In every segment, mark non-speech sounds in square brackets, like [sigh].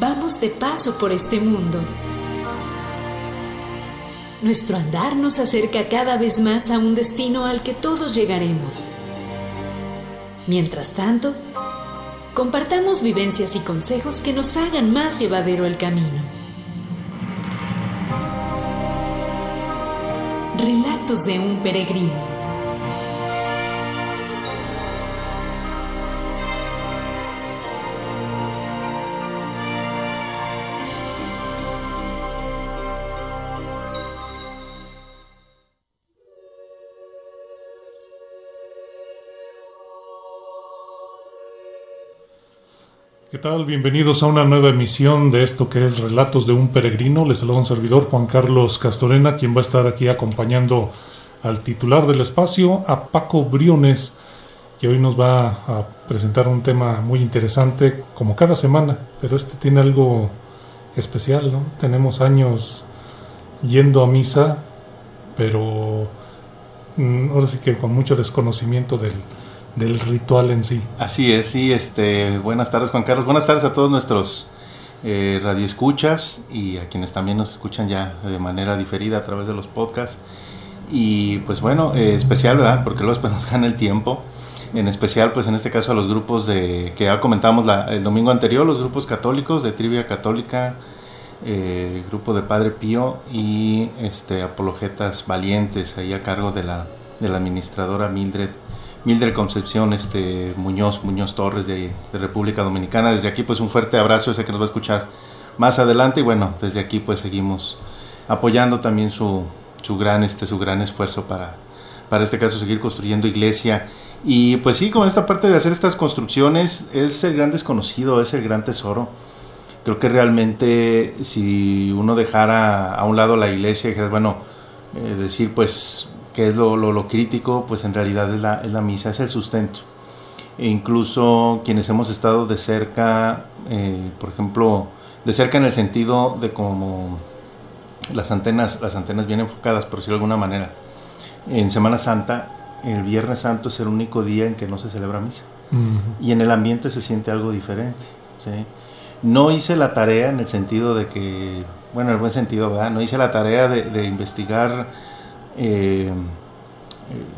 vamos de paso por este mundo. Nuestro andar nos acerca cada vez más a un destino al que todos llegaremos. Mientras tanto, compartamos vivencias y consejos que nos hagan más llevadero el camino. Relatos de un peregrino. Bienvenidos a una nueva emisión de esto que es Relatos de un Peregrino. Les saluda un servidor Juan Carlos Castorena, quien va a estar aquí acompañando al titular del espacio, a Paco Briones, que hoy nos va a presentar un tema muy interesante, como cada semana, pero este tiene algo especial, ¿no? Tenemos años yendo a misa, pero mm, ahora sí que con mucho desconocimiento del, del ritual en sí. Así es, sí, este, buenas tardes Juan Carlos, buenas tardes a todos nuestros eh, radioescuchas y a quienes también nos escuchan ya de manera diferida a través de los podcasts. Y pues bueno, eh, especial, ¿verdad? Porque luego nos gana el tiempo. En especial, pues en este caso a los grupos de que ya comentamos la, el domingo anterior, los grupos católicos de Trivia Católica, eh, grupo de Padre Pío y este apologetas valientes ahí a cargo de la, de la administradora Mildred Mildred Concepción este, Muñoz, Muñoz Torres de, República Dominicana. Desde aquí pues un fuerte abrazo, sé que nos va a escuchar más adelante y bueno, desde aquí pues seguimos apoyando también su, su, gran, este, su gran esfuerzo para, para este caso seguir construyendo iglesia. Y pues sí, con esta parte de hacer estas construcciones es el gran desconocido, es el gran tesoro. Creo que realmente si uno dejara a un lado la iglesia y bueno, eh, decir pues que es lo, lo, crítico, pues en realidad es la, es la, misa, es el sustento. E incluso quienes hemos estado de cerca, eh, por ejemplo, de cerca en el sentido de como las antenas, las antenas bien enfocadas, por decirlo de alguna manera. En Semana Santa, el Viernes Santo es el único día en que no se celebra misa. Y en el ambiente se siente algo diferente. ¿sí? No hice la tarea en el sentido de que, bueno, en el buen sentido, ¿verdad? No hice la tarea de, de investigar eh,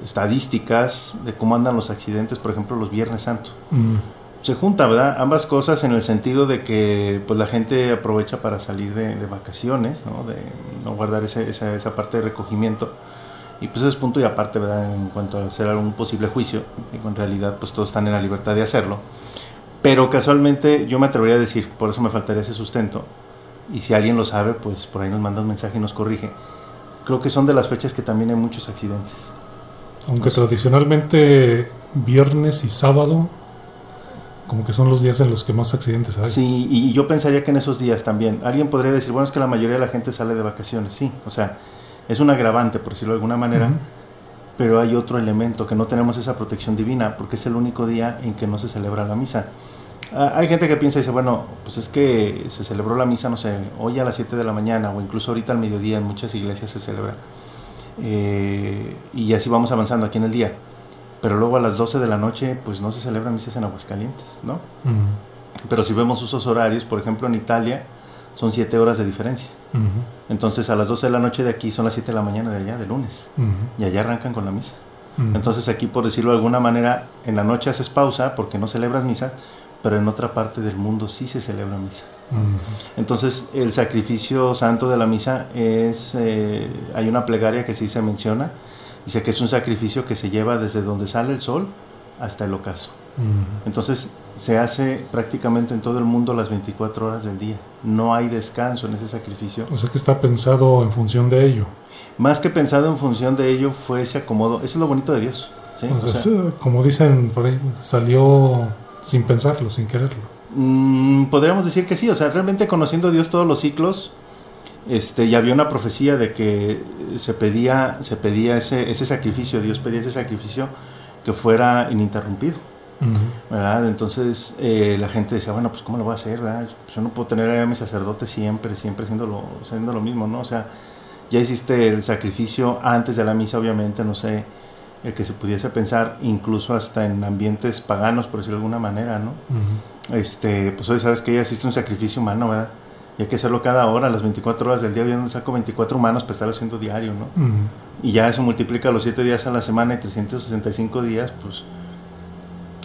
estadísticas de cómo andan los accidentes, por ejemplo, los Viernes Santo. Mm. Se junta, ¿verdad? Ambas cosas en el sentido de que pues la gente aprovecha para salir de, vacaciones, ¿no? De no guardar esa, esa, parte de recogimiento. Y pues eso es punto y aparte, ¿verdad? En cuanto a hacer algún posible juicio, y en realidad pues todos están en la libertad de hacerlo. Pero casualmente yo me atrevería a decir, por eso me faltaría ese sustento. Y si alguien lo sabe, pues por ahí nos manda un mensaje y nos corrige creo que son de las fechas que también hay muchos accidentes. Aunque tradicionalmente viernes y sábado como que son los días en los que más accidentes hay. Sí, y yo pensaría que en esos días también. Alguien podría decir, bueno, es que la mayoría de la gente sale de vacaciones. Sí, o sea, es un agravante, por decirlo de alguna manera, pero hay otro elemento, que no tenemos esa protección divina, porque es el único día en que no se celebra la misa. Ah, hay gente que piensa y dice, bueno, pues es que se celebró la misa, no sé, hoy a las 7 de la mañana o incluso ahorita al mediodía en muchas iglesias se celebra. Eh, y así vamos avanzando aquí en el día. Pero luego a las 12 de la noche, pues no se celebran misas en Aguascalientes, ¿no? Pero si vemos usos horarios, por ejemplo en Italia, son 7 horas de diferencia. Entonces a las 12 de la noche de aquí son las 7 de la mañana de allá, de lunes. Y allá arrancan con la misa. Entonces aquí, por decirlo de alguna manera, en la noche haces pausa porque no celebras misa, pero en otra parte del mundo sí se celebra misa. Entonces, el sacrificio santo de la misa es, eh, hay una plegaria que sí se menciona, dice que es un sacrificio que se lleva desde donde sale el sol hasta el ocaso. Entonces, se hace prácticamente en todo el mundo las 24 horas del día. No hay descanso en ese sacrificio. O sea que está pensado en función de ello. Más que pensado en función de ello, fue ese acomodo. Eso es lo bonito de Dios. como dicen por ahí, salió sin pensarlo, sin quererlo. Mm, podríamos decir que sí, o sea, realmente conociendo a Dios todos los ciclos, este, ya había una profecía de que se pedía, se pedía ese, ese sacrificio, Dios pedía ese sacrificio que fuera ininterrumpido. ¿verdad? Entonces eh, la gente decía, bueno, pues ¿cómo lo voy a hacer? ¿verdad? Yo no puedo tener a mi sacerdote siempre, siempre siendo lo, siendo lo mismo, ¿no? O sea, ya hiciste el sacrificio antes de la misa, obviamente, no sé, el que se pudiese pensar incluso hasta en ambientes paganos, por decirlo de alguna manera, ¿no? Este, pues hoy sabes que ya existe un sacrificio humano, ¿verdad? Y hay que hacerlo cada hora, las 24 horas del día. Yo saco 24 humanos para estarlo haciendo diario, ¿no? Y ya eso multiplica los 7 días a la semana y 365 días, pues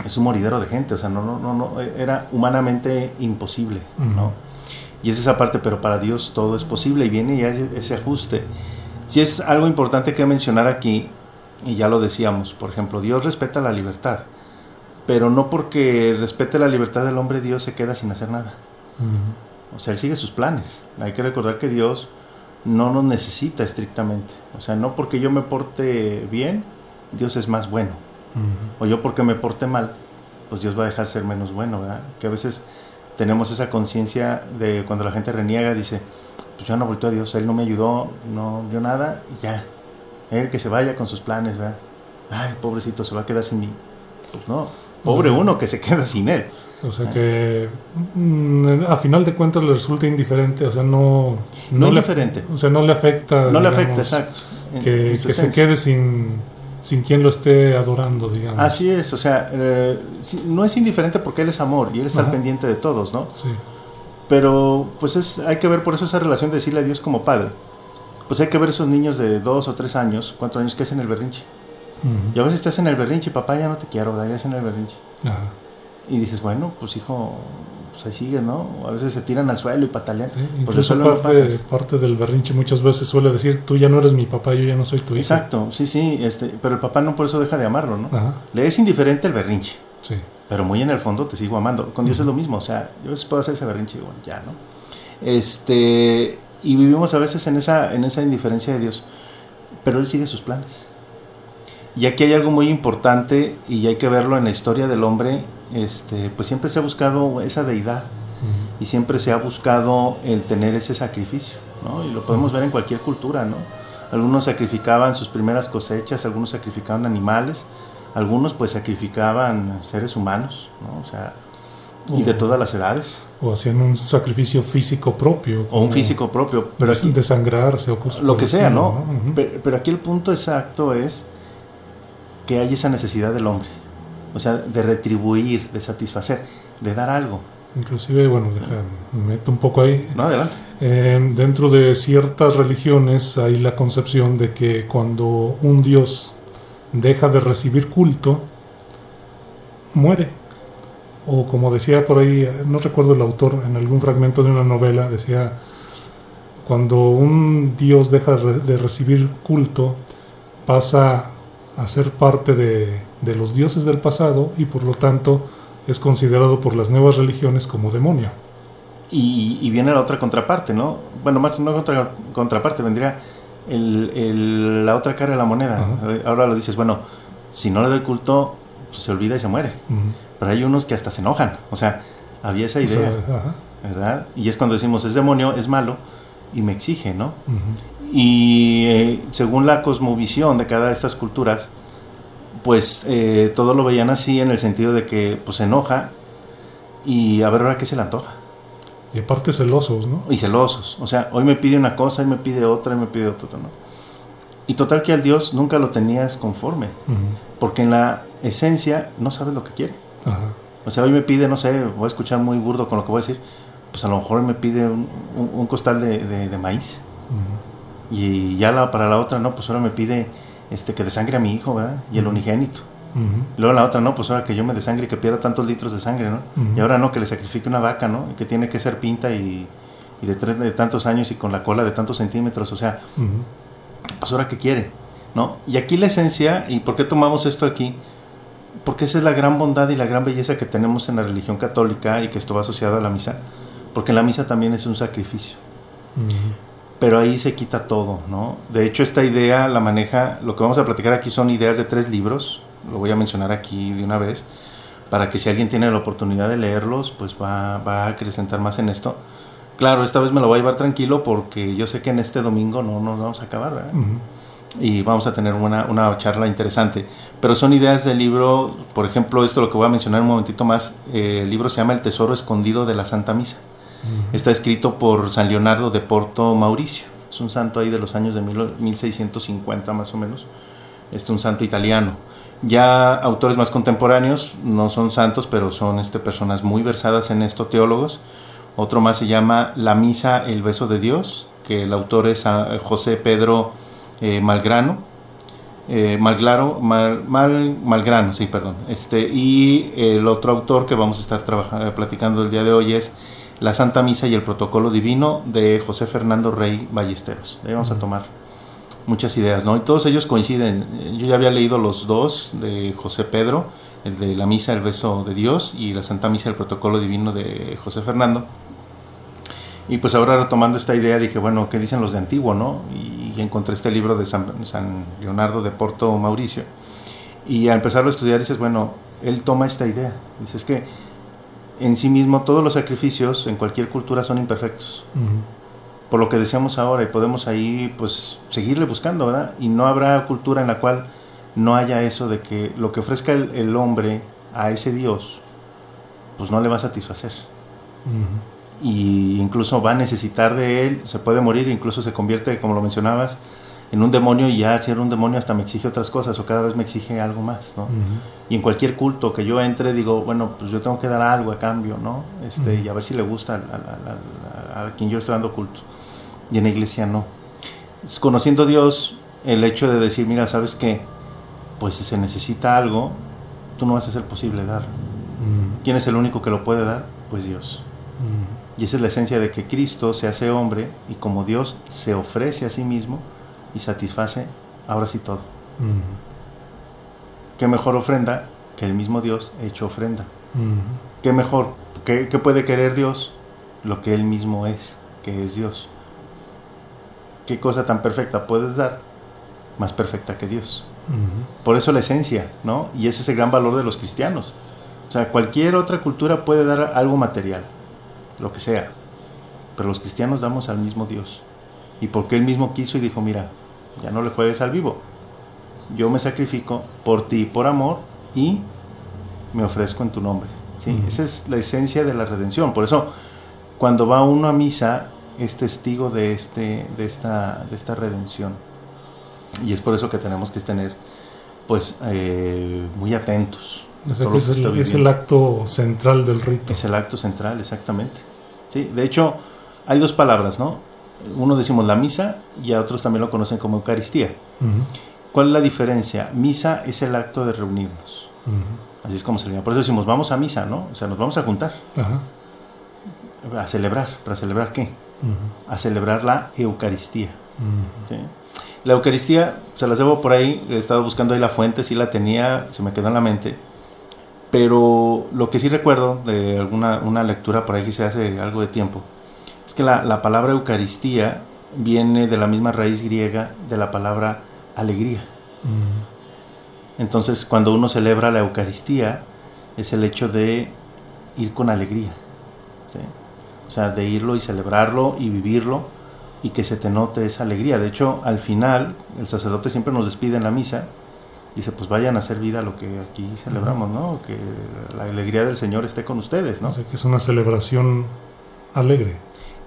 es un moridero de gente. O sea, no, no, no, no era humanamente imposible, ¿no? Y es esa parte, pero para Dios todo es posible y viene ya ese, ese ajuste. Si es algo importante que mencionar aquí, y ya lo decíamos, por ejemplo, Dios respeta la libertad, pero no porque respete la libertad del hombre, Dios se queda sin hacer nada. O sea, Él sigue sus planes. Hay que recordar que Dios no nos necesita estrictamente. O sea, no porque yo me porte bien, Dios es más bueno. O yo porque me porte mal, pues Dios va a dejar ser menos bueno, ¿verdad? Que a veces tenemos esa conciencia de cuando la gente reniega, dice, pues yo no vuelto a Dios, Él no me ayudó, no dio nada, y ya. Él que se vaya con sus planes, ¿verdad? Ay, pobrecito, se va a quedar sin mí. Pues no, pobre uno que se queda sin Él. O sea que mm, a final de cuentas le resulta indiferente, o sea, no... No, no le, O sea, no le afecta... No le afecta, exacto. Que, que se quede sin, sin quien lo esté adorando, digamos. Así es, o sea, eh, no es indiferente porque Él es amor y Él está al pendiente de todos, ¿no? Sí. Pero pues es, hay que ver por eso esa relación de decirle a Dios como Padre. Pues hay que ver esos niños de dos o tres años, cuatro años que hacen el berrinche. Y a veces estás en el berrinche, papá ya no te quiero, ya hacen el berrinche. Ajá. Y dices, bueno, pues hijo, pues ahí sigue, ¿no? A veces se tiran al suelo y patalean. Sí, pues eso parte, parte del berrinche muchas veces suele decir, tú ya no eres mi papá, yo ya no soy tu hijo. Exacto, sí, sí, este, pero el papá no por eso deja de amarlo, ¿no? Le es indiferente el berrinche. Sí. Pero muy en el fondo te sigo amando. Con Dios es lo mismo, o sea, yo a veces puedo hacer ese berrinche y bueno, ya, ¿no? Este, y vivimos a veces en esa, en esa indiferencia de Dios, pero Él sigue sus planes. Y aquí hay algo muy importante y hay que verlo en la historia del hombre, este, pues siempre se ha buscado esa deidad y siempre se ha buscado el tener ese sacrificio, ¿no? Y lo podemos ver en cualquier cultura, ¿no? Algunos sacrificaban sus primeras cosechas, algunos sacrificaban animales, algunos pues sacrificaban seres humanos, ¿no? O sea, y de todas las edades. O hacían un sacrificio físico propio. O un físico propio. Pero aquí, desangrarse o cosas Lo que sea, ¿no? pero, aquí el punto exacto es que hay esa necesidad del hombre. O sea, de retribuir, de satisfacer, de dar algo. Inclusive, bueno, me meto un poco ahí. No, adelante. Eh, dentro de ciertas religiones hay la concepción de que cuando un dios deja de recibir culto, muere. O como decía por ahí, no recuerdo el autor, en algún fragmento de una novela, decía, cuando un dios deja de recibir culto, pasa a ser parte de, de los dioses del pasado y por lo tanto es considerado por las nuevas religiones como demonio. Y, viene la otra contraparte, ¿no? Bueno, más no otra contraparte, vendría el, la otra cara de la moneda. Ahora lo dices, bueno, si no le doy culto, pues se olvida y se muere. Pero hay unos que hasta se enojan. O sea, había esa idea, ¿verdad? Y es cuando decimos, es demonio, es malo, y me exige, ¿no? Y eh, según la cosmovisión de cada de estas culturas, pues eh, todo lo veían así en el sentido de que pues se enoja y a ver ahora qué se le antoja. Y aparte celosos, ¿no? Y celosos. O sea, hoy me pide una cosa, y me pide otra, y me pide otra, ¿no? Y total que al Dios nunca lo tenías conforme. Porque en la esencia no sabes lo que quiere. O sea, hoy me pide, no sé, voy a escuchar muy burdo con lo que voy a decir, pues a lo mejor me pide un, costal de, maíz. Y ya la, para la otra, no, pues ahora me pide este, que desangre a mi hijo, ¿verdad? Y el unigénito. Luego la otra, no, pues ahora que yo me desangre y que pierda tantos litros de sangre, ¿no? Y ahora no, que le sacrifique una vaca, ¿no? Y que tiene que ser pinta y, de, tres, de tantos años y con la cola de tantos centímetros, o sea, pues ahora que quiere, ¿no? Y aquí la esencia, ¿y por qué tomamos esto aquí? Porque esa es la gran bondad y la gran belleza que tenemos en la religión católica y que esto va asociado a la misa, porque la misa también es un sacrificio pero ahí se quita todo, ¿no? De hecho, esta idea la maneja, lo que vamos a platicar aquí son ideas de tres libros, lo voy a mencionar aquí de una vez, para que si alguien tiene la oportunidad de leerlos, pues va, va a acrecentar más en esto. Claro, esta vez me lo voy a llevar tranquilo porque yo sé que en este domingo no nos vamos a acabar, ¿verdad? Y vamos a tener una, una, charla interesante. Pero son ideas del libro, por ejemplo, esto lo que voy a mencionar un momentito más, eh, el libro se llama El Tesoro Escondido de la Santa Misa. Está escrito por San Leonardo de Porto Mauricio. Es un santo ahí de los años de 1650 más o menos. este, un santo italiano. Ya autores más contemporáneos, no son santos, pero son este, personas muy versadas en esto, teólogos. Otro más se llama La Misa, el Beso de Dios, que el autor es ah, José Pedro eh, Malgrano. Eh, Malgrano, Mal, Malgrano, sí, perdón. Este, y el otro autor que vamos a estar trabajando, platicando el día de hoy es La Santa Misa y el Protocolo Divino de José Fernando Rey Ballesteros. Ahí vamos a tomar muchas ideas, ¿no? Y todos ellos coinciden. Yo ya había leído los dos de José Pedro, el de la Misa, el Beso de Dios, y la Santa Misa, el Protocolo Divino de José Fernando. Y pues ahora retomando esta idea dije, bueno, ¿qué dicen los de antiguo, no? Y, encontré este libro de San, San, Leonardo de Porto Mauricio. Y al empezarlo a estudiar dices, bueno, él toma esta idea. Dices que en sí mismo todos los sacrificios en cualquier cultura son imperfectos por lo que decíamos ahora y podemos ahí pues seguirle buscando, ¿verdad? Y no habrá cultura en la cual no haya eso de que lo que ofrezca el, hombre a ese Dios, pues no le va a satisfacer. Y incluso va a necesitar de él, se puede morir, incluso se convierte, como lo mencionabas, en un demonio y ya ser un demonio hasta me exige otras cosas o cada vez me exige algo más, ¿no? Y en cualquier culto que yo entre digo, bueno, pues yo tengo que dar algo a cambio, ¿no? Este, Y a ver si le gusta a, a quien yo estoy dando culto y en la iglesia no. Conociendo a Dios, el hecho de decir, mira, ¿sabes qué? Pues si se necesita algo, tú no vas a ser posible dar. ¿Quién es el único que lo puede dar? Pues Dios. Mm. Y esa es la esencia de que Cristo se hace hombre y como Dios se ofrece a sí mismo y satisface ahora sí todo. Mm. ¿Qué mejor ofrenda que el mismo Dios hecho ofrenda? ¿Qué mejor? ¿Qué, ¿Qué puede querer Dios? Lo que Él mismo es, que es Dios qué cosa tan perfecta puedes dar, más perfecta que Dios. Por eso la esencia, ¿no? Y ese es el gran valor de los cristianos. O sea, cualquier otra cultura puede dar algo material, lo que sea, pero los cristianos damos al mismo Dios. Y porque Él mismo quiso y dijo, mira, ya no le juegues al vivo, yo me sacrifico por ti, por amor, y me ofrezco en tu nombre. ¿sí? Esa es la esencia de la redención. Por eso, cuando va uno a misa, es testigo de, este, de, esta, de esta redención. Y es por eso que tenemos que tener pues eh, muy atentos. es, el, acto central del rito. Es el acto central, exactamente. Sí, de hecho, hay dos palabras, ¿no? Uno decimos la misa y a otros también lo conocen como Eucaristía. ¿Cuál es la diferencia? Misa es el acto de reunirnos. Así es como se llama. Por eso decimos, vamos a misa, ¿no? O sea, nos vamos a juntar. A celebrar. ¿Para celebrar qué? a celebrar la Eucaristía. La Eucaristía, se las debo por ahí, he estado buscando ahí la fuente, sí la tenía, se me quedó en la mente, pero lo que sí recuerdo de alguna una lectura por ahí que se hace algo de tiempo, es que la, palabra Eucaristía viene de la misma raíz griega de la palabra alegría. Entonces, cuando uno celebra la Eucaristía, es el hecho de ir con alegría. ¿sí? O sea, de irlo y celebrarlo y vivirlo y que se te note esa alegría. De hecho, al final, el sacerdote siempre nos despide en la misa. Dice, pues vayan a hacer vida lo que aquí celebramos, ¿no? Que la alegría del Señor esté con ustedes, ¿no? O que es una celebración alegre.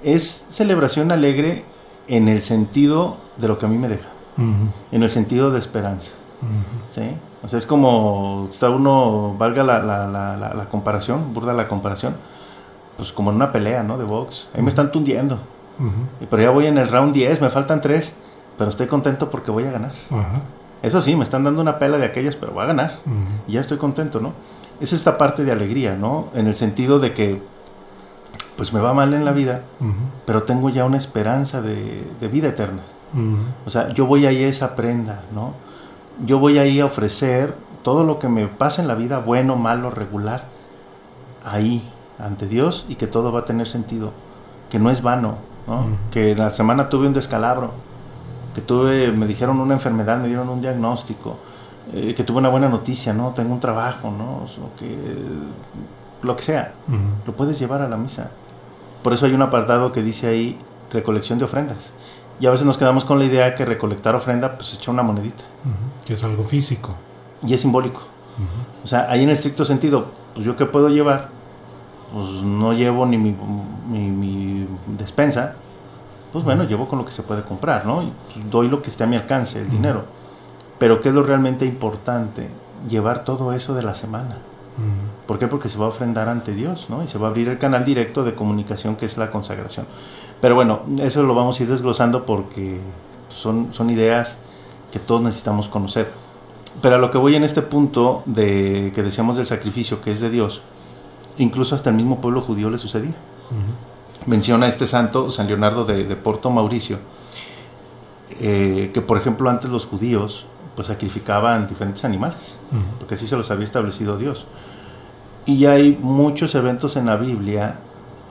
Es celebración alegre en el sentido de lo que a mí me deja. En el sentido de esperanza. ¿Sí? O sea, es como, está uno, valga la, la, la, la comparación, burda la comparación, pues como en una pelea, ¿no? De box. Ahí me están tundiendo. Pero ya voy en el round 10, me faltan 3, pero estoy contento porque voy a ganar. Eso sí, me están dando una pela de aquellas, pero voy a ganar. Y ya estoy contento, ¿no? Es esta parte de alegría, ¿no? En el sentido de que, pues me va mal en la vida, pero tengo ya una esperanza de, de vida eterna. O sea, yo voy ahí a esa prenda, ¿no? Yo voy ahí a ofrecer todo lo que me pasa en la vida, bueno, malo, regular, ahí, ante Dios y que todo va a tener sentido, que no es vano, ¿no? que la semana tuve un descalabro, que tuve, me dijeron una enfermedad, me dieron un diagnóstico, eh, que tuve una buena noticia, ¿no? Tengo un trabajo, ¿no? que, lo que sea, lo puedes llevar a la misa. Por eso hay un apartado que dice ahí recolección de ofrendas. Y a veces nos quedamos con la idea que recolectar ofrenda, pues echa una monedita. Que es algo físico. Y es simbólico. O sea, ahí en estricto sentido, pues yo qué puedo llevar, pues no llevo ni mi, mi, despensa, pues bueno, llevo con lo que se puede comprar, ¿no? Y doy lo que esté a mi alcance, el dinero. Pero ¿qué es lo realmente importante? Llevar todo eso de la semana. ¿Por qué? Porque se va a ofrendar ante Dios, ¿no? Y se va a abrir el canal directo de comunicación que es la consagración. Pero bueno, eso lo vamos a ir desglosando porque son, son ideas que todos necesitamos conocer. Pero a lo que voy en este punto de que decíamos del sacrificio que es de Dios, incluso hasta el mismo pueblo judío le sucedía. Menciona este santo, San Leonardo de, de Porto Mauricio, eh, que por ejemplo antes los judíos pues sacrificaban diferentes animales, porque así se los había establecido Dios. Y ya hay muchos eventos en la Biblia,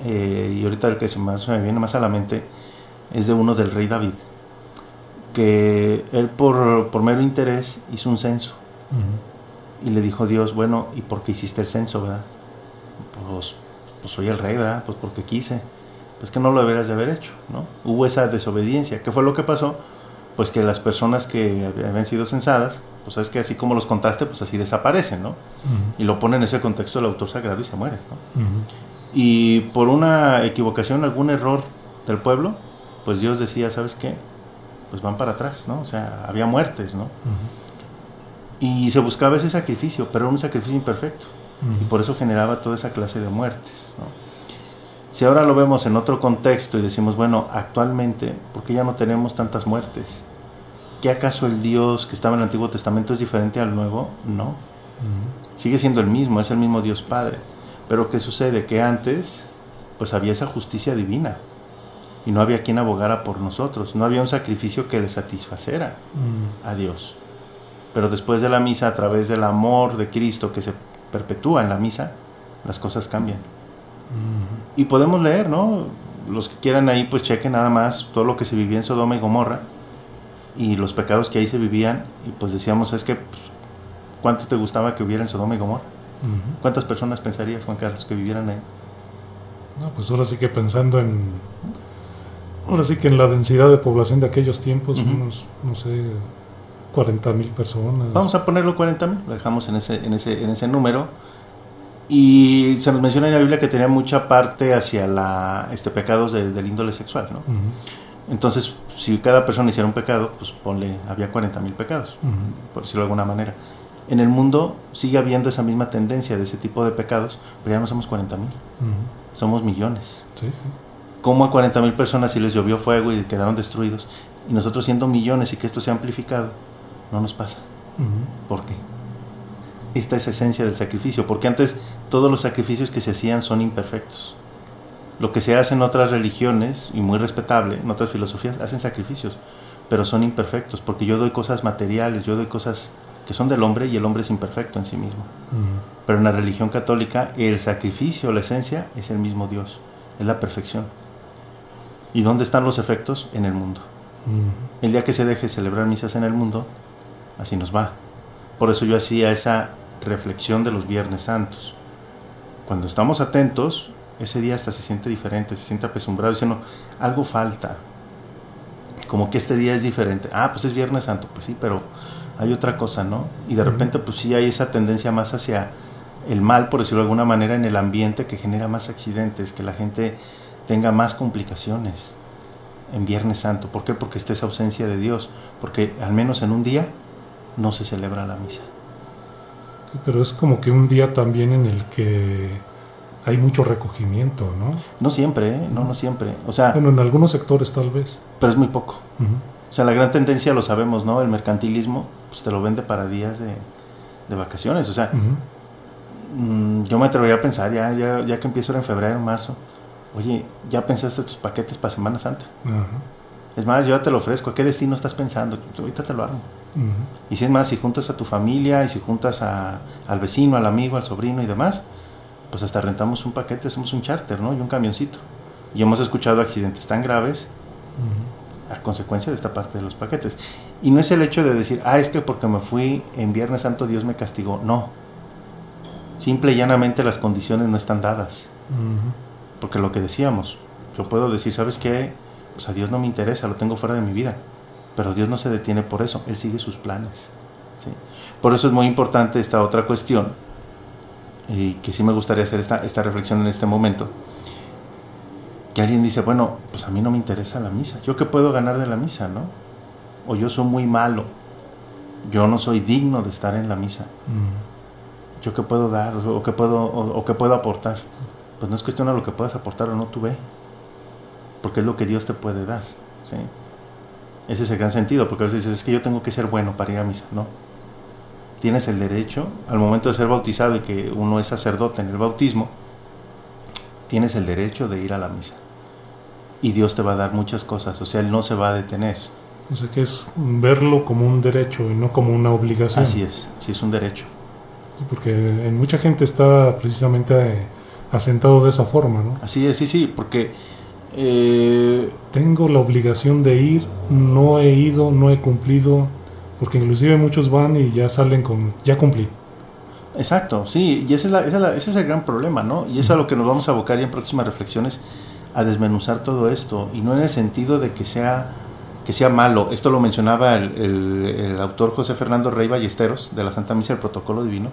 eh, y ahorita el que se más me viene más a la mente es de uno del rey David, que él por, por mero interés hizo un censo y le dijo a Dios, bueno, ¿y por qué hiciste el censo, verdad? Pues, pues soy el rey, ¿verdad? Pues porque quise. Pues que no lo deberías de haber hecho, ¿no? Hubo esa desobediencia. ¿Qué fue lo que pasó? Pues que las personas que hab- habían sido censadas, pues sabes que así como los contaste, pues así desaparecen, ¿no? Y lo pone en ese contexto del autor sagrado y se muere, ¿no? Y por una equivocación, algún error del pueblo, pues Dios decía, ¿sabes qué? Pues van para atrás, ¿no? O sea, había muertes, ¿no? Y se buscaba ese sacrificio, pero era un sacrificio imperfecto. Y por eso generaba toda esa clase de muertes. ¿no? Si ahora lo vemos en otro contexto y decimos, bueno, actualmente, ¿por qué ya no tenemos tantas muertes? ¿Qué acaso el Dios que estaba en el Antiguo Testamento es diferente al Nuevo? No. Sigue siendo el mismo, es el mismo Dios Padre. Pero ¿qué sucede? Que antes, pues había esa justicia divina. Y no había quien abogara por nosotros. No había un sacrificio que le satisfacera Ujú. a Dios. Pero después de la misa, a través del amor de Cristo que se perpetúa en la misa, las cosas cambian. Y podemos leer, ¿no? Los que quieran ahí, pues chequen nada más todo lo que se vivía en Sodoma y Gomorra y los pecados que ahí se vivían. Y pues decíamos, es que, pues, ¿cuánto te gustaba que hubiera en Sodoma y Gomorra? ¿Cuántas personas pensarías, Juan Carlos, que vivieran ahí? No, pues ahora sí que pensando en. Ahora sí que en la densidad de población de aquellos tiempos, Ujú. unos, no sé, 40 mil personas. Vamos a ponerlo 40 mil, lo dejamos en ese, en, ese, en ese número. Y se nos menciona en la Biblia que tenía mucha parte hacia la este pecados de- del índole sexual, ¿no? Entonces, si cada persona hiciera un pecado, pues ponle, había 40 mil pecados, por decirlo de alguna manera. En el mundo sigue habiendo esa misma tendencia de ese tipo de pecados, pero ya no somos 40 mil, somos millones. Sí, sí. ¿Cómo a 40 mil personas si les llovió fuego y quedaron destruidos? Y nosotros siendo millones y que esto se ha amplificado, no nos pasa. Ujú. ¿Por qué? Esta es esencia del sacrificio, porque antes todos los sacrificios que se hacían son imperfectos. Lo que se hace en otras religiones, y muy respetable, en otras filosofías, hacen sacrificios, pero son imperfectos, porque yo doy cosas materiales, yo doy cosas que son del hombre y el hombre es imperfecto en sí mismo. Pero en la religión católica el sacrificio, la esencia, es el mismo Dios, es la perfección. ¿Y dónde están los efectos? En el mundo. El día que se deje celebrar misas en el mundo, así nos va. Por eso yo hacía esa reflexión de los Viernes Santos. Cuando estamos atentos, ese día hasta se siente diferente, se siente apesumbrado, diciendo, algo falta. Como que este día es diferente. Ah, pues es Viernes Santo, pues sí, pero hay otra cosa, ¿no? Y de repente, pues sí hay esa tendencia más hacia el mal, por decirlo de alguna manera, en el ambiente que genera más accidentes, que la gente tenga más complicaciones en Viernes Santo. ¿Por qué? Porque está esa ausencia de Dios. Porque al menos en un día no se celebra la misa. Pero es como que un día también en el que hay mucho recogimiento, ¿no? No siempre, ¿eh? No, no siempre. O sea, Bueno, en algunos sectores tal vez. pero es muy poco. O sea, la gran tendencia lo sabemos, ¿no? El mercantilismo pues, te lo vende para días de, de vacaciones. O sea, mm, yo me atrevería a pensar, ya, ya, ya que empiezo ahora en febrero, marzo, oye, ¿ya pensaste tus paquetes para Semana Santa? Es más, yo ya te lo ofrezco. ¿A qué destino estás pensando? Ahorita te lo Y si es más, si juntas a tu familia y si juntas a- al vecino, al amigo, al sobrino y demás, pues hasta rentamos un paquete, hacemos un charter, ¿no? Y un camioncito. Y hemos escuchado accidentes tan graves a consecuencia de esta parte de los paquetes. Y no es el hecho de decir, ah, es que porque me fui en Viernes Santo Dios me castigó. No. Simple y llanamente las condiciones no están dadas. Porque lo que decíamos, yo puedo decir, ¿sabes qué? Pues a Dios no me interesa, lo tengo fuera de mi vida. Pero Dios no se detiene por eso, Él sigue sus planes. ¿sí? Por eso es muy importante esta otra cuestión, y que sí me gustaría hacer esta, esta reflexión en este momento. Que alguien dice, bueno, pues a mí no me interesa la misa. ¿Yo qué puedo ganar de la misa, no? O yo soy muy malo. yo no soy digno de estar en la misa. Mm. ¿Yo qué puedo dar o qué puedo, o, o qué puedo aportar? Pues no es cuestión de lo que puedas aportar o no, tú ve. Porque es lo que Dios te puede dar. ¿sí? Ese es el gran sentido, porque a veces dices, es que yo tengo que ser bueno para ir a misa. No. Tienes el derecho, al momento de ser bautizado y que uno es sacerdote en el bautismo, tienes el derecho de ir a la misa. Y Dios te va a dar muchas cosas, o sea, Él no se va a detener. O sea que es verlo como un derecho y no como una obligación. Así es, sí es un derecho. Porque en mucha gente está precisamente eh, asentado de esa forma, ¿no? Así es, sí, sí, porque eh, Tengo la obligación de ir, no he ido, no he cumplido, porque inclusive muchos van y ya salen con, ya cumplí. Exacto, sí, y ese es, la- esa es la- ese es el gran problema, ¿no? Y es a lo que nos vamos a abocar ya en próximas reflexiones, a desmenuzar todo esto, y no en el sentido de que sea, que sea malo. Esto lo mencionaba el, el- el autor José Fernando Rey Ballesteros, de la Santa Misa del Protocolo Divino.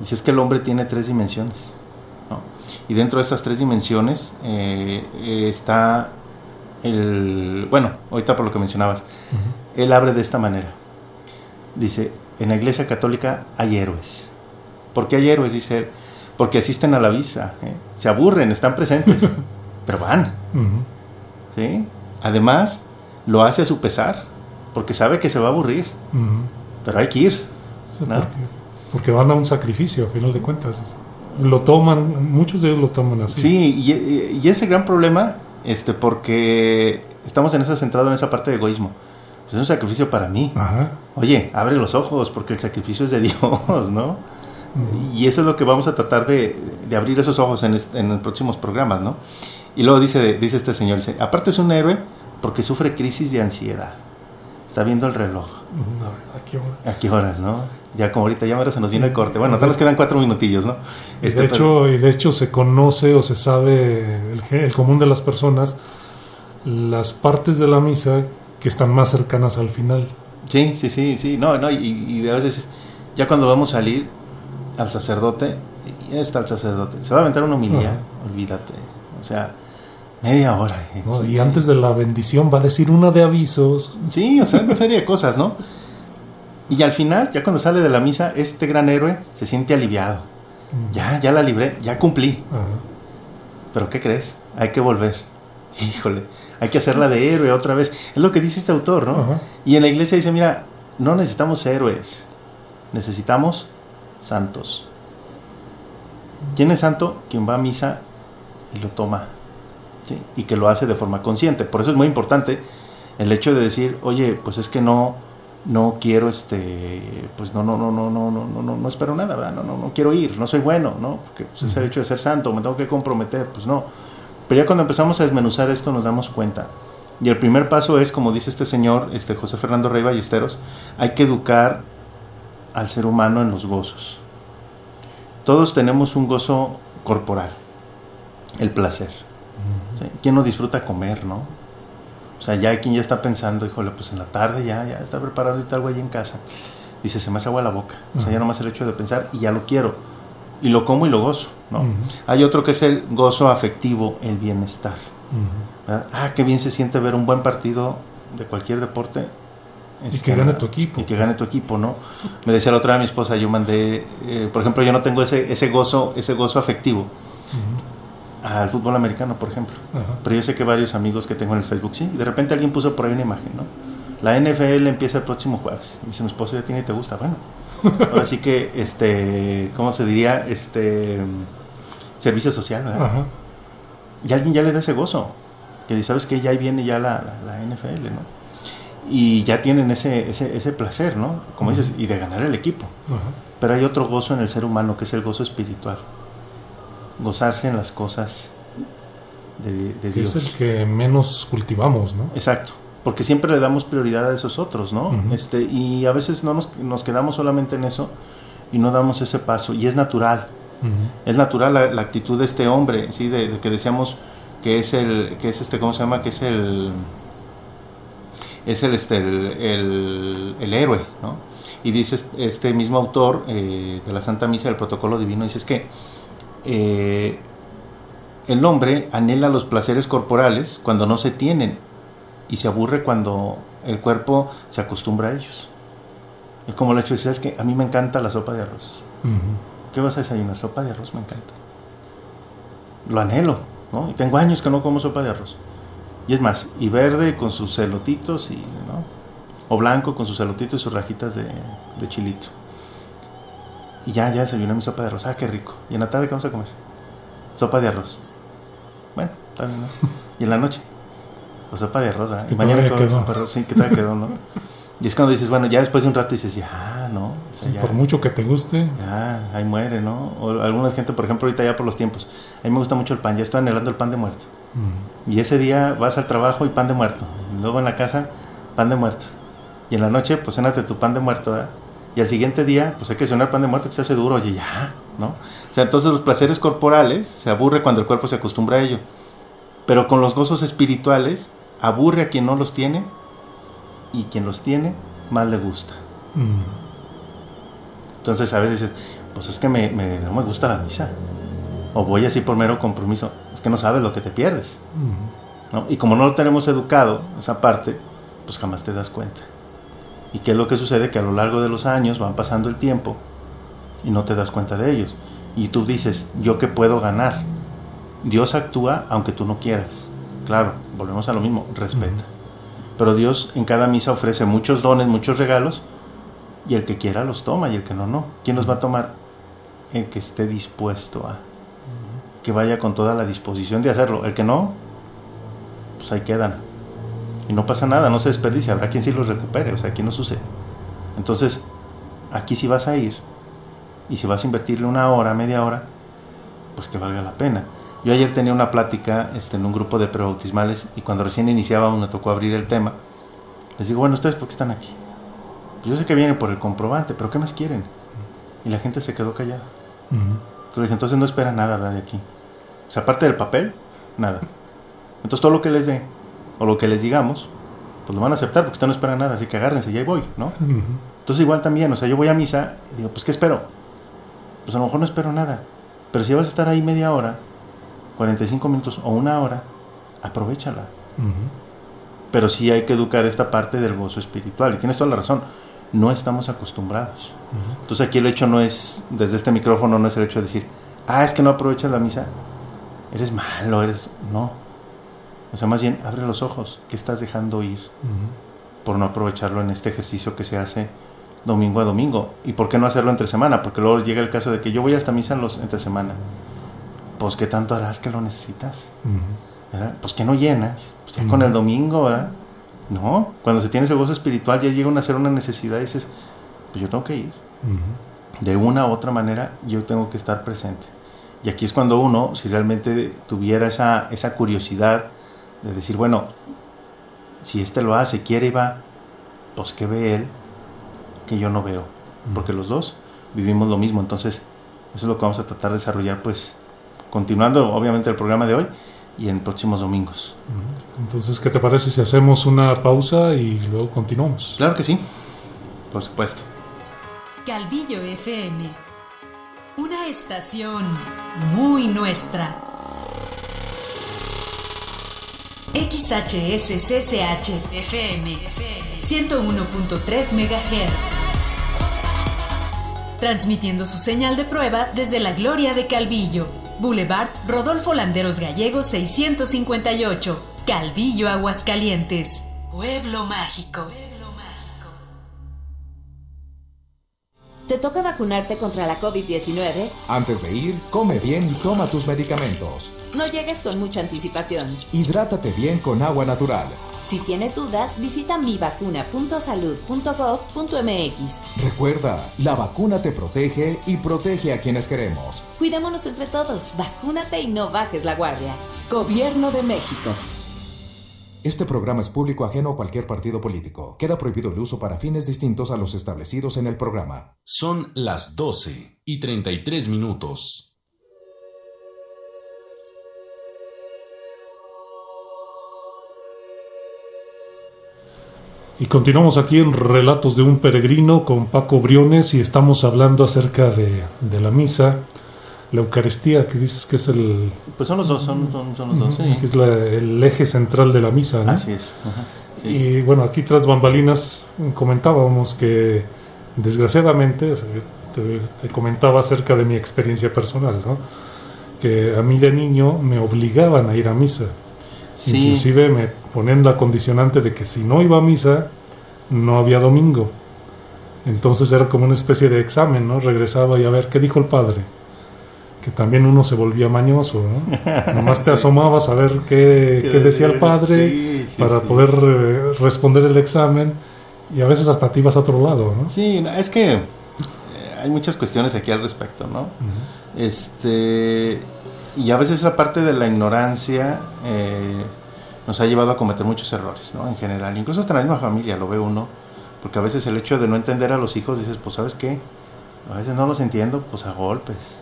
Dice es que el hombre tiene tres dimensiones. Y dentro de estas tres dimensiones eh, eh, está el... Bueno, ahorita por lo que mencionabas, él abre de esta manera. Dice, en la Iglesia Católica hay héroes. ¿Por qué hay héroes? Dice él. Porque asisten a la visa. ¿eh? Se aburren, están presentes, [laughs] pero van. ¿sí? Además, lo hace a su pesar, porque sabe que se va a aburrir, pero hay que ir. O sea, ¿No? porque, porque van a un sacrificio, a final de cuentas. Lo toman, muchos de ellos lo toman así. Sí, y, y ese gran problema, este, porque estamos en esa centrado en esa parte de egoísmo. Pues es un sacrificio para mí. Ajá. Oye, abre los ojos, porque el sacrificio es de [laughs] Dios, ¿no? Y eso es lo que vamos a tratar de, de abrir esos ojos en, en los próximos programas, ¿no? Y luego dice, dice este señor, dice, aparte es un héroe porque sufre crisis de ansiedad. Está viendo el reloj. A ahora. ¿A qué horas, no? Ya como ahorita ya ahora se nos viene el corte. Bueno, tal nos quedan cuatro minutillos, ¿no? Este, de, pero- hecho, y de hecho se conoce o se sabe el, común de las personas las partes de la misa que están más cercanas al final. Sí, sí, sí, sí. No, no, y, y a veces ya cuando vamos a salir al sacerdote, ya está el sacerdote. Se va a aventar una homilía, Ajá. olvídate. O sea, media hora. eh. ¿no? Y antes de la bendición va a decir una de avisos. Sí, o sea, una serie de cosas, ¿no? Y al final, ya cuando sale de la misa, este gran héroe se siente aliviado. Ya, ya la libré, ya cumplí. Pero ¿qué crees? Hay que volver. [laughs] Híjole, hay que hacerla de héroe otra vez. Es lo que dice este autor, ¿no? Y en la iglesia dice, mira, no necesitamos héroes, necesitamos santos. ¿Quién es santo? Quien va a misa y lo toma. ¿sí? Y que lo hace de forma consciente. Por eso es muy importante el hecho de decir, oye, pues es que no, no quiero este, pues no, no, no, no, no, no, no, no, no espero nada, ¿verdad? No, no, no quiero ir, no soy bueno, ¿no? Porque pues, es el hecho de ser santo, me tengo que comprometer, pues no. Pero ya cuando empezamos a desmenuzar esto nos damos cuenta. Y el primer paso es, como dice este señor, este José Fernando Rey Ballesteros, hay que educar al ser humano en los gozos. Todos tenemos un gozo corporal, el placer. ¿sí? ¿Quién no disfruta comer, no? O sea, ya hay quien ya está pensando, híjole, pues en la tarde ya, ya está preparando y algo ahí en casa. Dice, se me hace agua la boca. O sea, ya Ajá. nomás el hecho de pensar y ya lo quiero. Y lo como y lo gozo, ¿no? Hay otro que es el gozo afectivo, el bienestar. Ah, qué bien se siente ver un buen partido de cualquier deporte. Y Este, que gane tu equipo. Y que gane tu equipo, ¿no? Me decía la otra vez mi esposa, yo mandé, eh, por ejemplo, yo no tengo ese, ese gozo, ese gozo afectivo. Al fútbol americano, por ejemplo. Ajá. Pero yo sé que varios amigos que tengo en el Facebook, sí, y de repente alguien puso por ahí una imagen, ¿no? La NFL empieza el próximo jueves. Y dice, mi esposo ya tiene y te gusta. Bueno, [laughs] ahora sí que, este, ¿cómo se diría? Este, servicio social, ¿verdad? Ajá. Y alguien ya le da ese gozo. Que dice, ¿sabes qué? Ya ahí viene ya la, la, la NFL, ¿no? Y ya tienen ese, ese, ese placer, ¿no? Como dices, y de ganar el equipo. Pero hay otro gozo en el ser humano, que es el gozo espiritual. Gozarse en las cosas de, de Que Dios. es el que menos cultivamos, ¿no? Exacto. Porque siempre le damos prioridad a esos otros, ¿no? Este, y a veces no nos, nos quedamos solamente en eso y no damos ese paso. Y es natural. Es natural la, la actitud de este hombre, ¿sí? De, de que decíamos que es el, que es este, ¿cómo se llama? Que es el, es el, este, el, el- el héroe, ¿no? Y dice este- este mismo autor eh, de la Santa Misa del Protocolo Divino, dice es que eh, el hombre anhela los placeres corporales cuando no se tienen y se aburre cuando el cuerpo se acostumbra a ellos. Y como he hecho, es que a mí me encanta la sopa de arroz. ¿Qué vas a desayunar? Sopa de arroz, me encanta. Lo anhelo, ¿no? Y tengo años que no como sopa de arroz. Y es más, y verde con sus celotitos y, ¿no? O blanco con sus celotitos y sus rajitas de, de chilito. Y ya, ya desayuné mi sopa de arroz. Ah, qué rico. ¿Y en la tarde qué vamos a comer? Sopa de arroz. Bueno, bien, ¿no? [laughs] ¿Y en la noche? Pues sopa de arroz, ¿verdad? Que Y mañana quedó. sopa de arroz. Sí, que todavía quedó, ¿no? [laughs] Y es cuando dices, bueno, ya después de un rato dices, ya, ¿no? O sea, ya. Por mucho que te guste. Ya, ahí muere, ¿no? O alguna gente, por ejemplo, ahorita ya por los tiempos. A mí me gusta mucho el pan, ya estoy anhelando el pan de muerto. Y ese día vas al trabajo y pan de muerto. Y luego en la casa, pan de muerto. Y en la noche, pues cénate tu pan de muerto, ¿verdad? Y al siguiente día, pues hay que cenar pan de muerto que se hace duro. Oye, ya, ¿no? O sea, entonces los placeres corporales se aburre cuando el cuerpo se acostumbra a ello. Pero con los gozos espirituales, aburre a quien no los tiene y quien los tiene, más le gusta. Ujú. Entonces a veces pues es que me, me- no me gusta la misa. O voy así por mero compromiso. Es que no sabes lo que te pierdes. Ujú. ¿no? Y como no lo tenemos educado, esa parte, pues jamás te das cuenta. ¿Y qué es lo que sucede? Que a lo largo de los años van pasando el tiempo y no te das cuenta de ellos. Y tú dices, ¿yo qué puedo ganar? Dios actúa aunque tú no quieras. Claro, volvemos a lo mismo, respeta. Pero Dios en cada misa ofrece muchos dones, muchos regalos, y el que quiera los toma y el que no, no. ¿Quién los va a tomar? El que esté dispuesto a. Que vaya con toda la disposición de hacerlo. El que no, pues ahí quedan. Y no pasa nada, no se desperdicia. Habrá quien sí los recupere, o sea, aquí no sucede. Entonces, aquí si vas a ir, y si vas a invertirle una hora, media hora, pues que valga la pena. Yo ayer tenía una plática este, en un grupo de prebautismales y cuando recién iniciábamos me tocó abrir el tema. Les digo, bueno, ¿ustedes por qué están aquí? Pues yo sé que vienen por el comprobante, pero ¿qué más quieren? Y la gente se quedó callada. Entonces dije, entonces no espera nada ¿verdad? de aquí. O sea, aparte del papel, nada. Entonces todo lo que les dé, o lo que les digamos, pues lo van a aceptar porque usted no espera nada, así que agárrense, y ahí voy, ¿no? Entonces igual también, o sea, yo voy a misa y digo, pues ¿qué espero? Pues a lo mejor no espero nada. Pero si vas a estar ahí media hora, 45 minutos o una hora, aprovechala. Pero sí hay que educar esta parte del gozo espiritual. Y tienes toda la razón, no estamos acostumbrados. Entonces aquí el hecho no es, desde este micrófono no es el hecho de decir, ah, es que no aprovechas la misa, eres malo, eres... No. O sea, más bien, abre los ojos, ¿qué estás dejando ir por no aprovecharlo en este ejercicio que se hace domingo a domingo? ¿Y por qué no hacerlo entre semana? Porque luego llega el caso de que yo voy hasta misa en los entre semana. Pues, ¿qué tanto harás que lo necesitas? Ujú. ¿verdad? Pues que no llenas, pues ya con el domingo, ¿verdad? No, cuando se tiene ese gozo espiritual ya llega a ser una necesidad y dices, pues yo tengo que ir. De una u otra manera yo tengo que estar presente. Y aquí es cuando uno, si realmente tuviera esa, esa curiosidad de decir, bueno, si este lo hace, quiere y va, pues que ve él que yo no veo. Porque los dos vivimos lo mismo. Entonces, eso es lo que vamos a tratar de desarrollar, pues, continuando obviamente el programa de hoy y en próximos domingos. Entonces, ¿qué te parece si hacemos una pausa y luego continuamos? Claro que sí, por supuesto. Calvillo FM. Una estación muy nuestra. XHSCCH FM 101.3 MHz. Transmitiendo su señal de prueba desde la Gloria de Calvillo. Boulevard Rodolfo Landeros Gallegos 658. Calvillo, Aguascalientes. Pueblo mágico. ¿Te toca vacunarte contra la COVID-19? Antes de ir, come bien y toma tus medicamentos. No llegues con mucha anticipación. Hidrátate bien con agua natural. Si tienes dudas, visita mivacuna.salud.gov.mx. Recuerda, la vacuna te protege y protege a quienes queremos. Cuidémonos entre todos, vacúnate y no bajes la guardia. Gobierno de México. Este programa es público ajeno a cualquier partido político. Queda prohibido el uso para fines distintos a los establecidos en el programa. Son las 12 y 33 minutos. Y continuamos aquí en Relatos de un Peregrino con Paco Briones y estamos hablando acerca de, de la misa, la Eucaristía, que dices que es el, Pues son los dos, son, son, son los dos, que sí. es la- el eje central de la misa. ¿no? Así es. ajá, sí. Y bueno, aquí tras bambalinas comentábamos que desgraciadamente, te, comentaba acerca de mi experiencia personal, ¿no? que a mí de niño me obligaban a ir a misa. Inclusive me ponen la condicionante de que si no iba a misa, no había domingo. Entonces era como una especie de examen, ¿no? Regresaba y a ver qué dijo el padre. Que también uno se volvía mañoso, ¿no? [laughs] Nomás te asomabas a ver qué, decía el padre para poder eh, responder el examen y a veces hasta te ibas a otro lado, ¿no? Sí, es que eh, hay muchas cuestiones aquí al respecto, ¿no? Este y a veces esa parte de la ignorancia eh, nos ha llevado a cometer muchos errores, ¿no? En general, incluso hasta en la misma familia lo ve uno, porque a veces el hecho de no entender a los hijos dices, pues sabes qué, a veces no los entiendo, pues a golpes.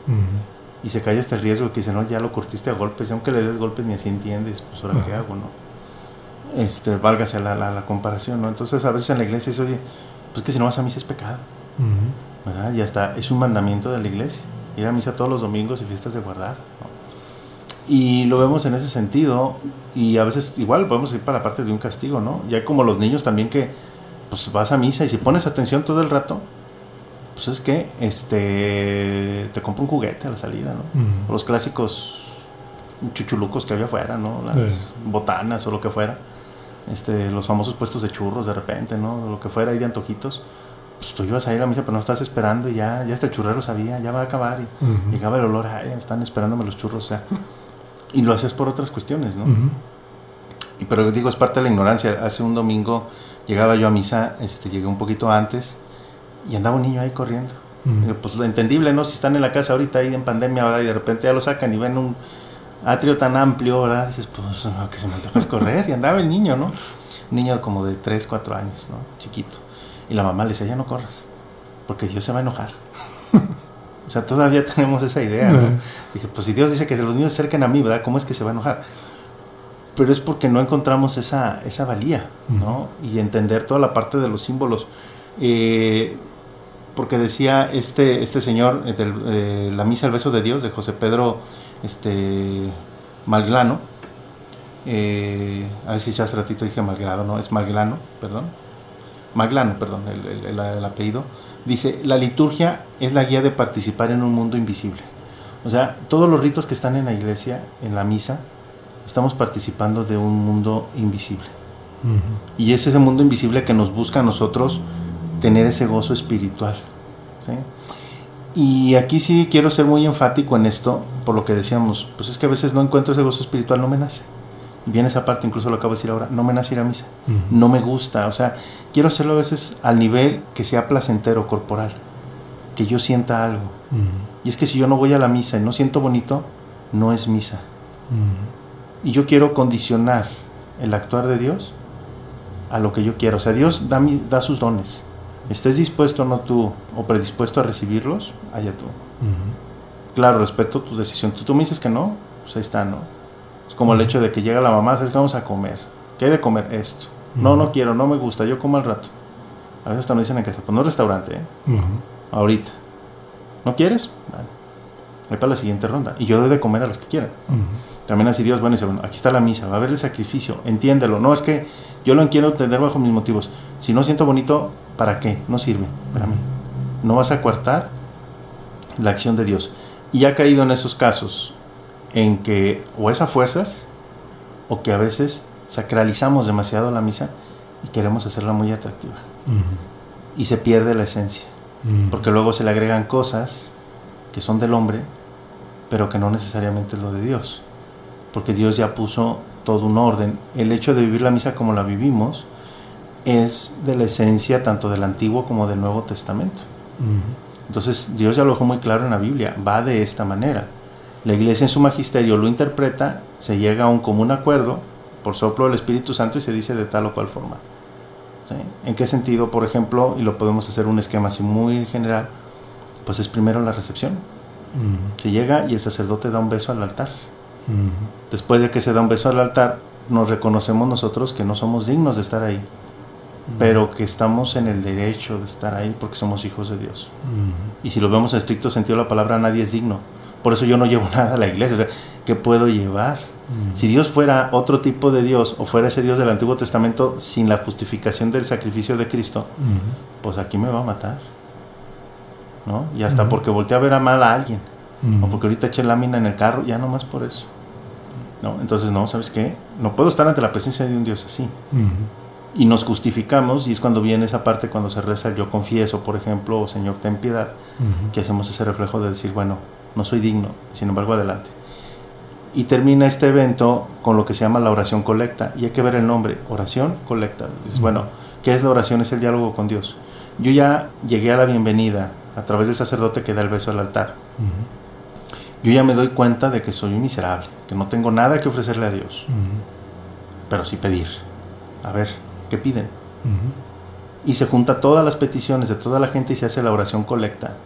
Y se cae este riesgo que dice, no, ya lo curtiste a golpes, y aunque le des golpes ni así entiendes, pues ahora qué hago, ¿no? Este, válgase la, la, comparación, ¿no? Entonces a veces en la iglesia dice, oye, pues que si no vas a misa es pecado, ¿verdad? Ya está, es un mandamiento de la iglesia, ir a misa todos los domingos y fiestas de guardar, y lo vemos en ese sentido y a veces igual podemos ir para la parte de un castigo, ¿no? Ya como los niños también que pues vas a misa y si pones atención todo el rato, pues es que este te compra un juguete a la salida, ¿no? Los clásicos chuchulucos que había afuera, ¿no? Las botanas o lo que fuera. Este, los famosos puestos de churros de repente, ¿no? Lo que fuera ahí de antojitos. Pues tú ibas a ir a misa, pero no estás esperando y ya, ya hasta el churrero sabía, ya va a acabar y llegaba el olor, ay, están esperándome los churros, o sea, y lo hacías por otras cuestiones, ¿no? y, pero digo, es parte de la ignorancia. Hace un domingo llegaba yo a misa, este, llegué un poquito antes y andaba un niño ahí corriendo. pues lo entendible, ¿no? Si están en la casa ahorita ahí en pandemia, ¿verdad? Y de repente ya lo sacan y ven un atrio tan amplio, ¿verdad? Dices, pues [laughs] lo que se me antoja es correr. Y andaba el niño, ¿no? Un niño como de 3, 4 años, ¿no? Chiquito. Y la mamá le decía, ya no corras, porque Dios se va a enojar. [laughs] O sea, todavía tenemos esa idea, ¿no? Dije, pues si Dios dice que los niños se acerquen a mí, ¿verdad? ¿Cómo es que se va a enojar? Pero es porque no encontramos esa, esa valía, ¿no? Y entender toda la parte de los símbolos. Eh, porque decía este, este señor eh, de la misa El beso de Dios, de José Pedro este, Malglano, eh, a ver si ya hace ratito dije Malgrado, no, es Malglano, perdón. Maglano, perdón, el apellido Dice, la liturgia es la guía de participar en un mundo invisible. O sea, todos los ritos que están en la iglesia, en la misa, estamos participando de un mundo invisible. Y es ese mundo invisible que nos busca a nosotros tener ese gozo espiritual. Y aquí sí quiero ser muy enfático en esto, por lo que decíamos, pues es que a veces no encuentro ese gozo espiritual, no me nace. Y viene esa parte, incluso lo acabo de decir ahora, no me nace ir a misa, no me gusta, o sea, quiero hacerlo a veces al nivel que sea placentero, corporal, que yo sienta algo. Y es que si yo no voy a la misa y no siento bonito, no es misa. Y yo quiero condicionar el actuar de Dios a lo que yo quiero. O sea, Dios da, da sus dones. Estés dispuesto o no tú, o predispuesto a recibirlos, allá tú. Claro, respeto tu decisión. Tú, tú me dices que no, pues ahí está, ¿no? Es como el hecho de que llega la mamá, ¿sabes qué vamos a comer? ¿Qué hay de comer? Esto. No, no quiero, no me gusta, yo como al rato. A veces hasta me dicen en casa, pues no restaurante, ¿eh? Ahorita. ¿No quieres? Vale. Ahí para la siguiente ronda. Y yo doy de comer a los que quieran. También así Dios, bueno, dice, bueno, aquí está la misa, va a haber el sacrificio, entiéndelo. No es que yo lo quiero entender bajo mis motivos. Si no siento bonito, ¿para qué? No sirve para mí. No vas a coartar la acción de Dios. Y ha caído en esos casos en que o es a fuerzas o que a veces sacralizamos demasiado la misa y queremos hacerla muy atractiva. Y se pierde la esencia. Porque luego se le agregan cosas que son del hombre, pero que no necesariamente es lo de Dios. Porque Dios ya puso todo un orden. El hecho de vivir la misa como la vivimos es de la esencia tanto del Antiguo como del Nuevo Testamento. Entonces Dios ya lo dejó muy claro en la Biblia, va de esta manera. La iglesia en su magisterio lo interpreta, se llega a un común acuerdo por soplo del Espíritu Santo y se dice de tal o cual forma. ¿En qué sentido? Por ejemplo, y lo podemos hacer un esquema así muy general, pues es primero la recepción. Se llega y el sacerdote da un beso al altar. Después de que se da un beso al altar, nos reconocemos nosotros que no somos dignos de estar ahí, pero que estamos en el derecho de estar ahí porque somos hijos de Dios. Y si lo vemos en estricto sentido la palabra, nadie es digno por eso yo no llevo [laughs] nada a la iglesia. O sea, ¿qué puedo llevar? Si Dios fuera otro tipo de Dios o fuera ese Dios del Antiguo Testamento sin la justificación del sacrificio de Cristo, pues aquí me va a matar. ¿no? Y hasta porque volteé a ver a mal a alguien, o porque ahorita eché lámina en el carro, ya nomás por eso. ¿No? Entonces, no, ¿sabes qué? No puedo estar ante la presencia de un Dios así. Y nos justificamos, y es cuando viene esa parte, cuando se reza, yo confieso, por ejemplo, o Señor, ten piedad, que hacemos ese reflejo de decir, bueno, no soy digno, sin embargo, adelante. Y termina este evento con lo que se llama la oración colecta, y hay que ver el nombre, oración colecta. Bueno, ¿qué es la oración? Es el diálogo con Dios. Yo ya llegué a la bienvenida a través del sacerdote que da el beso al altar. Yo ya me doy cuenta de que soy un miserable, que no tengo nada que ofrecerle a Dios, pero sí pedir. A ver, ¿qué piden? Y se junta todas las peticiones de toda la gente y se hace la oración colecta.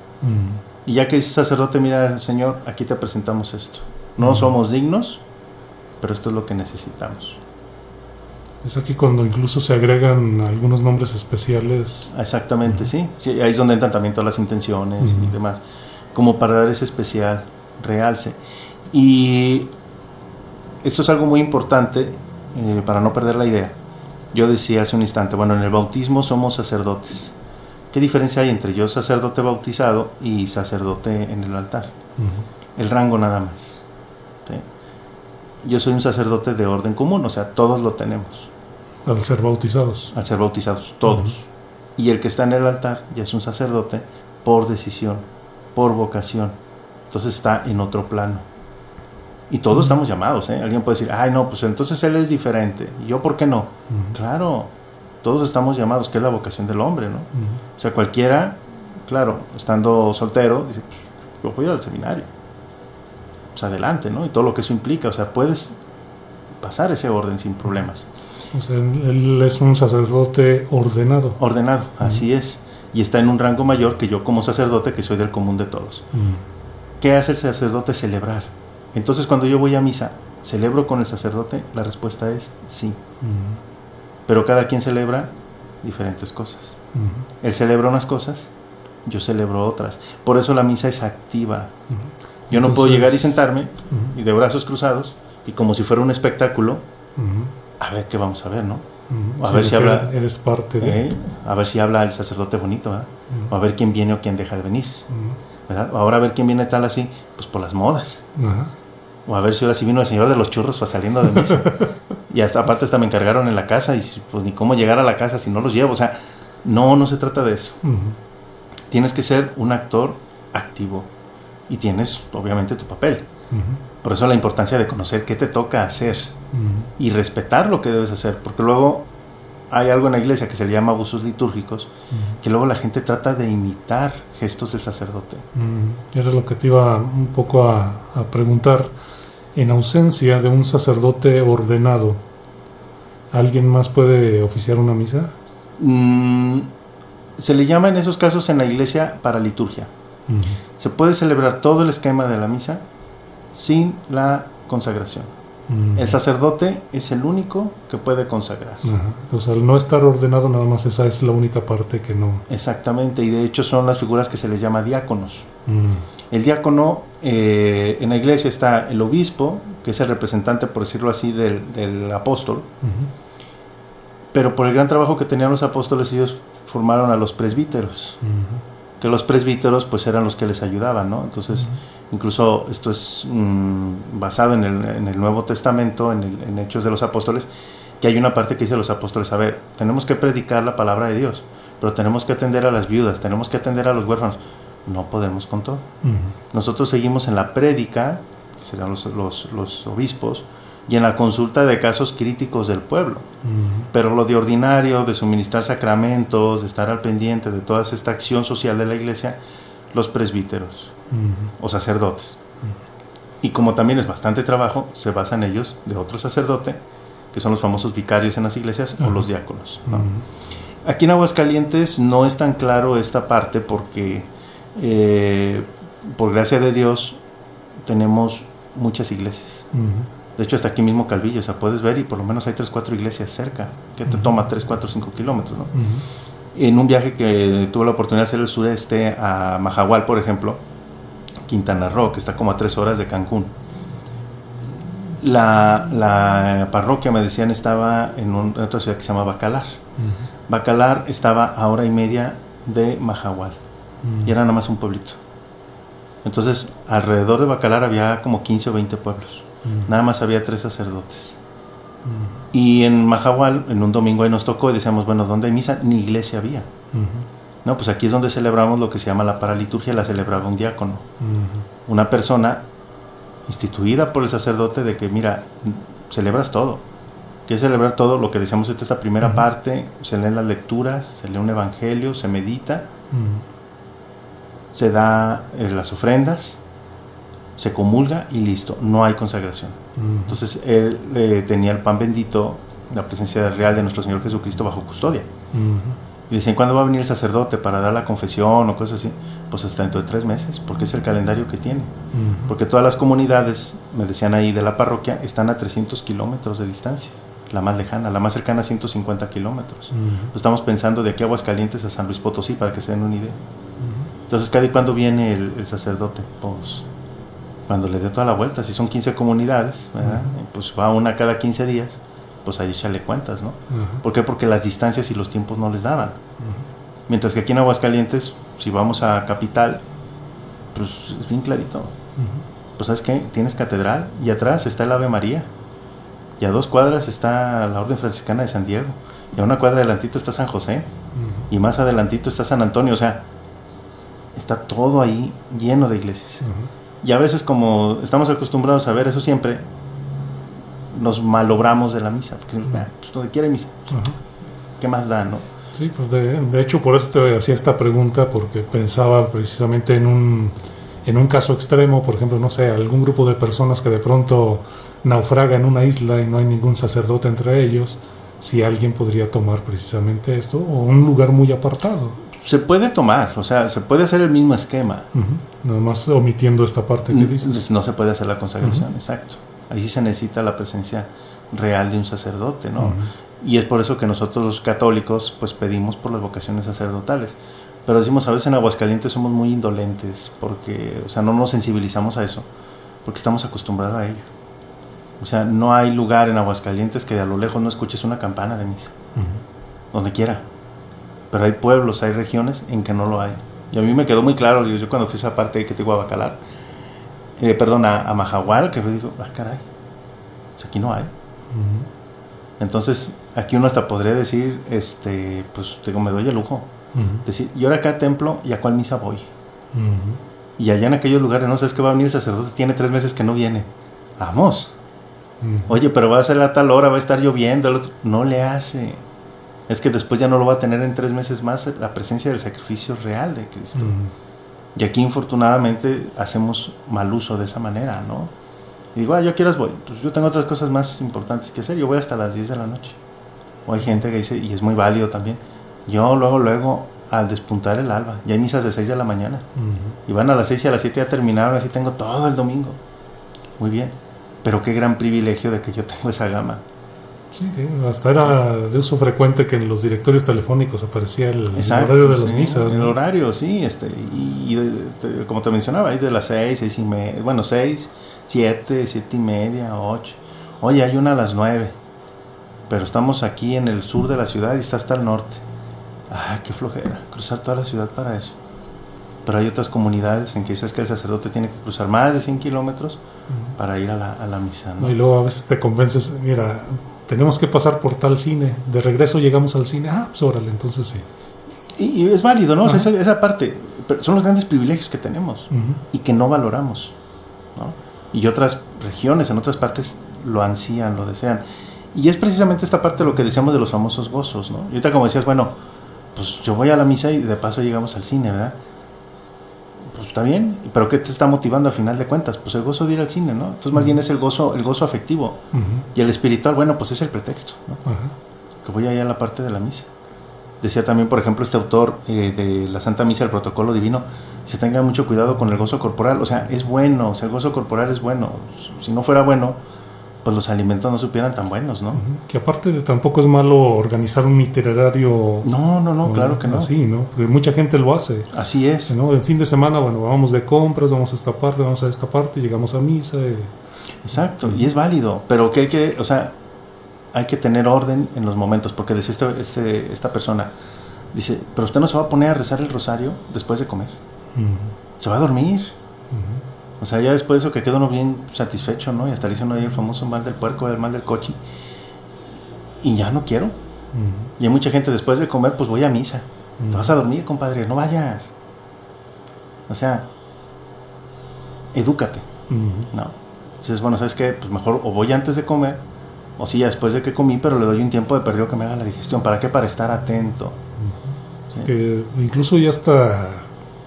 Y ya que ese sacerdote mira, Señor, aquí te presentamos esto. No somos dignos, pero esto es lo que necesitamos. Es aquí cuando incluso se agregan algunos nombres especiales. Exactamente, sí. sí. Ahí es donde entran también todas las intenciones y demás. Como para dar ese especial realce. Y esto es algo muy importante eh, para no perder la idea. Yo decía hace un instante, bueno, en el bautismo somos sacerdotes. ¿Qué diferencia hay entre yo sacerdote bautizado y sacerdote en el altar? El rango nada más. Yo soy un sacerdote de orden común, o sea, todos lo tenemos. Al ser bautizados. Al ser bautizados, todos. Y el que está en el altar ya es un sacerdote por decisión, por vocación. Entonces está en otro plano. Y todos estamos llamados, ¿eh? Alguien puede decir, ay, no, pues entonces él es diferente. ¿Y yo por qué no? Claro, todos estamos llamados, que es la vocación del hombre, ¿no? O sea, cualquiera, claro, estando soltero, dice, pues yo voy al seminario. Pues adelante, ¿no? Y todo lo que eso implica, o sea, puedes pasar ese orden sin problemas. O sea, él es un sacerdote ordenado. Ordenado, así es. Y está en un rango mayor que yo como sacerdote, que soy del común de todos. ¿Qué hace el sacerdote? Celebrar. Entonces cuando yo voy a misa, ¿celebro con el sacerdote? La respuesta es sí. Pero cada quien celebra diferentes cosas. Él celebra unas cosas, yo celebro otras. Por eso la misa es activa. Yo no puedo llegar y sentarme y de brazos cruzados y como si fuera un espectáculo, a ver qué vamos a ver, ¿no? A ver si habla. Eres parte de. ¿eh? A ver si habla el sacerdote bonito, ¿verdad? O a ver quién viene o quién deja de venir. ¿Verdad? Ahora a ver quién viene tal así, pues por las modas. O a ver si ahora sí vino el señor de los churros pues, saliendo de misa. [laughs] y hasta aparte hasta me encargaron en la casa y pues ni cómo llegar a la casa si no los llevo. O sea, no, no se trata de eso. Tienes que ser un actor activo y tienes obviamente tu papel. Por eso la importancia de conocer qué te toca hacer y respetar lo que debes hacer, porque luego hay algo en la iglesia que se le llama abusos litúrgicos, que luego la gente trata de imitar gestos del sacerdote. Era lo que te iba un poco a, preguntar. En ausencia de un sacerdote ordenado, ¿alguien más puede oficiar una misa? Mm, se le llama en esos casos en la iglesia para liturgia. Se puede celebrar todo el esquema de la misa sin la consagración. El sacerdote es el único que puede consagrar. Entonces, al no estar ordenado, nada más esa es la única parte que no. Exactamente, y de hecho son las figuras que se les llama diáconos. El diácono, eh, en la iglesia está el obispo, que es el representante, por decirlo así, del, apóstol. Pero por el gran trabajo que tenían los apóstoles, ellos formaron a los presbíteros que los presbíteros pues eran los que les ayudaban, ¿no? Entonces, incluso esto es mm, basado en el, en el, Nuevo Testamento, en, el, en, Hechos de los Apóstoles, que hay una parte que dice los apóstoles, a ver, tenemos que predicar la palabra de Dios, pero tenemos que atender a las viudas, tenemos que atender a los huérfanos. No podemos con todo. Nosotros seguimos en la prédica, que serán los, los, los obispos, y en la consulta de casos críticos del pueblo. Pero lo de ordinario, de suministrar sacramentos, de estar al pendiente de toda esta acción social de la iglesia, los presbíteros o sacerdotes. Y como también es bastante trabajo, se basan ellos de otro sacerdote, que son los famosos vicarios en las iglesias o los diáconos. Aquí en Aguascalientes no es tan claro esta parte porque, eh, por gracia de Dios, tenemos muchas iglesias. De hecho, hasta aquí mismo Calvillo, o sea, puedes ver y por lo menos hay 3, 4 iglesias cerca, que te toma 3, 4, 5 kilómetros, ¿no? En un viaje que tuve la oportunidad de hacer el sureste a Majahual, por ejemplo, Quintana Roo, que está como a 3 horas de Cancún. La, la parroquia, me decían, estaba en, otra ciudad que se llama Bacalar. Bacalar estaba a hora y media de Majahual. y era nada más un pueblito. Entonces, alrededor de Bacalar había como 15 o 20 pueblos. Nada más había tres sacerdotes. Y en Mahahual, en un domingo ahí nos tocó y decíamos, bueno, ¿dónde hay misa? Ni iglesia había. No, pues aquí es donde celebramos lo que se llama la paraliturgia, la celebraba un diácono. Una persona instituida por el sacerdote de que, mira, celebras todo. Que celebrar todo lo que decíamos esta, esta primera parte, se leen las lecturas, se lee un evangelio, se medita, se da eh, las ofrendas, se comulga y listo, no hay consagración. Entonces él eh, tenía el pan bendito, la presencia real de nuestro Señor Jesucristo bajo custodia. Y dicen, ¿cuándo va a venir el sacerdote para dar la confesión o cosas así? Pues hasta dentro de tres meses, porque es el calendario que tiene. Porque todas las comunidades, me decían ahí, de la parroquia, están a 300 kilómetros de distancia. La más lejana, la más cercana a 150 kilómetros. Estamos pensando de aquí a Aguascalientes a San Luis Potosí, para que se den una idea. Entonces, ¿cada y cuándo viene el, sacerdote? Pues cuando le dé toda la vuelta, si son 15 comunidades, pues va una cada 15 días pues ahí échale cuentas, ¿no? ¿Por qué? Porque las distancias y los tiempos no les daban. Mientras que aquí en Aguascalientes, si vamos a Capital, pues es bien clarito. Pues sabes qué, tienes catedral y atrás está el Ave María. Y a dos cuadras está la Orden Franciscana de San Diego. Y a una cuadra adelantito está San José. Y más adelantito está San Antonio. O sea, está todo ahí lleno de iglesias. Y a veces como estamos acostumbrados a ver eso siempre, nos malobramos de la misa, porque pues, donde quiere misa, ¿qué más da, no? Sí, pues de, hecho por eso te hacía esta pregunta, porque pensaba precisamente en un, en un caso extremo, por ejemplo, no sé, algún grupo de personas que de pronto naufraga en una isla y no hay ningún sacerdote entre ellos, si alguien podría tomar precisamente esto, o un lugar muy apartado. Se puede tomar, o sea, se puede hacer el mismo esquema. Nada más omitiendo esta parte que dices. No se puede hacer la consagración, exacto. Ahí sí se necesita la presencia real de un sacerdote, ¿no? Y es por eso que nosotros los católicos pues pedimos por las vocaciones sacerdotales. Pero decimos a veces en Aguascalientes somos muy indolentes porque, o sea, no nos sensibilizamos a eso porque estamos acostumbrados a ello. O sea, no hay lugar en Aguascalientes que de a lo lejos no escuches una campana de misa. Donde quiera. Pero hay pueblos, hay regiones en que no lo hay. Y a mí me quedó muy claro, yo cuando fui a esa parte que te digo a Bacalar, eh, perdón, a, a, Mahahual, que me dijo, ah, caray, pues aquí no hay. Entonces, aquí uno hasta podría decir, este, pues digo, me doy el lujo. Decir, y ahora acá templo, ¿y a cuál misa voy? Y allá en aquellos lugares, no sabes que va a venir el sacerdote, tiene tres meses que no viene. Vamos. Oye, pero va a ser a tal hora, va a estar lloviendo. El otro. No le hace. Es que después ya no lo va a tener en tres meses más la presencia del sacrificio real de Cristo. Y aquí infortunadamente hacemos mal uso de esa manera, ¿no? Y digo, ah, yo quieras voy, pues yo tengo otras cosas más importantes que hacer, yo voy hasta las 10 de la noche. O hay gente que dice, y es muy válido también, yo luego, luego, al despuntar el alba, ya hay misas de 6 de la mañana, y van a las 6 y a las 7 ya terminaron, así tengo todo el domingo. Muy bien, pero qué gran privilegio de que yo tengo esa gama. Sí, hasta era de uso frecuente que en los directorios telefónicos aparecía el, horario de las misas. El horario, sí, este, y, como te mencionaba, hay de las 6, 6 y media, bueno, 6, 7, 7 y media, 8. Oye, hay una a las 9, pero estamos aquí en el sur de la ciudad y está hasta el norte. Ay, qué flojera, cruzar toda la ciudad para eso. Pero hay otras comunidades en que dices que el sacerdote tiene que cruzar más de 100 kilómetros para ir a la, a la misa. ¿no? y luego a veces te convences, mira, tenemos que pasar por tal cine, de regreso llegamos al cine, ah, pues órale, entonces sí. Y, es válido, ¿no? esa, esa, parte, son los grandes privilegios que tenemos y que no valoramos, ¿no? Y otras regiones, en otras partes, lo ansían, lo desean. Y es precisamente esta parte lo que decíamos de los famosos gozos, ¿no? Y ahorita como decías, bueno, pues yo voy a la misa y de paso llegamos al cine, ¿verdad? Pues está bien, pero ¿qué te está motivando al final de cuentas? Pues el gozo de ir al cine, ¿no? Entonces más bien es el gozo, el gozo afectivo. Y el espiritual, bueno, pues es el pretexto, ¿no? Que voy allá a la parte de la misa. Decía también, por ejemplo, este autor eh, de la Santa Misa, el Protocolo Divino, se tenga mucho cuidado con el gozo corporal. O sea, es bueno, o sea, el gozo corporal es bueno. Si no fuera bueno, pues los alimentos no supieran tan buenos, ¿no? Que aparte de tampoco es malo organizar un itinerario. No, no, no, claro que no. Así, ¿no? Porque mucha gente lo hace. Así es. ¿no? En fin de semana, bueno, vamos de compras, vamos a esta parte, vamos a esta parte, llegamos a misa. Exacto, y es válido, pero que hay que, o sea, hay que tener orden en los momentos, porque decía este, este, esta persona, Dice, pero usted no se va a poner a rezar el rosario después de comer. Se va a dormir. O sea, ya después de eso que queda uno bien satisfecho, ¿no? Y hasta le hizo uno ahí el famoso mal del puerco, el mal del coche. Y ya no quiero. Y hay mucha gente después de comer, pues voy a misa. Te vas a dormir, compadre, no vayas. O sea, edúcate, ¿no? Entonces, bueno, ¿sabes qué? Pues mejor o voy antes de comer, o sí, ya después de que comí, pero le doy un tiempo de perdido que me haga la digestión. ¿Para qué? Para estar atento. Que incluso ya está,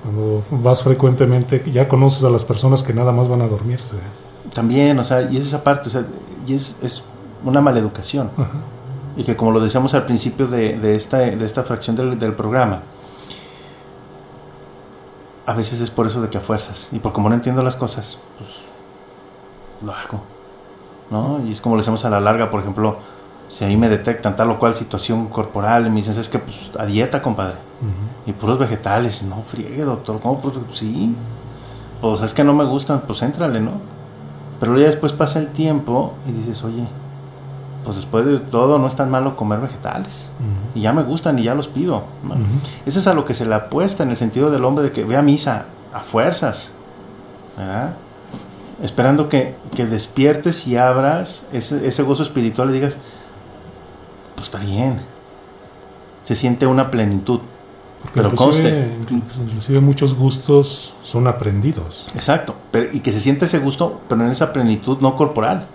cuando vas frecuentemente, ya conoces a las personas que nada más van a dormirse. También, o sea, y es esa parte, o sea, y es, es una maleducación. Y que como lo decíamos al principio de, de esta, de esta fracción del, del programa, a veces es por eso de que a fuerzas. Y por como no entiendo las cosas, pues lo hago. ¿No? Y es como lo hacemos a la larga, por ejemplo, si ahí me detectan tal o cual situación corporal, y me dicen, es que pues a dieta, compadre. Y puros vegetales, no friegue, doctor, ¿cómo? Pues, sí. Pues es que no me gustan, pues éntrale, ¿no? Pero ya después pasa el tiempo y dices, oye, pues después de todo no es tan malo comer vegetales. Y ya me gustan y ya los pido. Eso es a lo que se le apuesta en el sentido del hombre de que vea misa a fuerzas. ¿verdad? Esperando que, que, despiertes y abras ese, ese, gozo espiritual y digas, pues está bien. Se siente una plenitud. Porque pero inclusive, conste. Inclusive muchos gustos son aprendidos. Exacto. Pero, y que se siente ese gusto, pero en esa plenitud no corporal.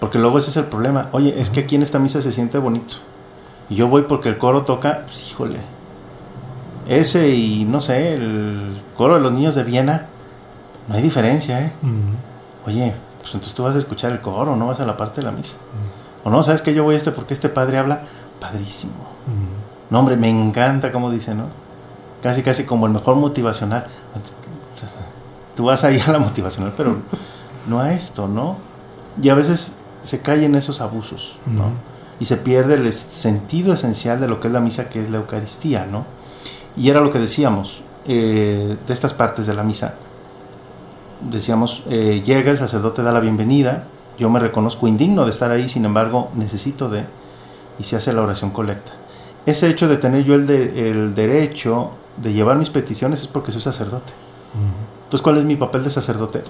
Porque luego ese es el problema. Oye, es que aquí en esta misa se siente bonito. Y yo voy porque el coro toca, pues híjole. Ese y no sé, el coro de los niños de Viena, no hay diferencia, ¿eh? Oye, pues entonces tú vas a escuchar el coro, no vas a la parte de la misa. O no, ¿sabes que yo voy a este porque este padre habla? Padrísimo. No, hombre, me encanta como dice, ¿no? Casi, casi como el mejor motivacional. Tú vas ahí a la motivacional, pero no a esto, ¿no? Y a veces se cae en esos abusos, ¿no? Y se pierde el sentido esencial de lo que es la misa, que es la Eucaristía, ¿no? Y era lo que decíamos eh, de estas partes de la misa. Decíamos, eh, llega el sacerdote, da la bienvenida, yo me reconozco indigno de estar ahí, sin embargo, necesito de, y se hace la oración colecta. Ese hecho de tener yo el, de, el derecho de llevar mis peticiones es porque soy sacerdote. Entonces, ¿cuál es mi papel de sacerdote?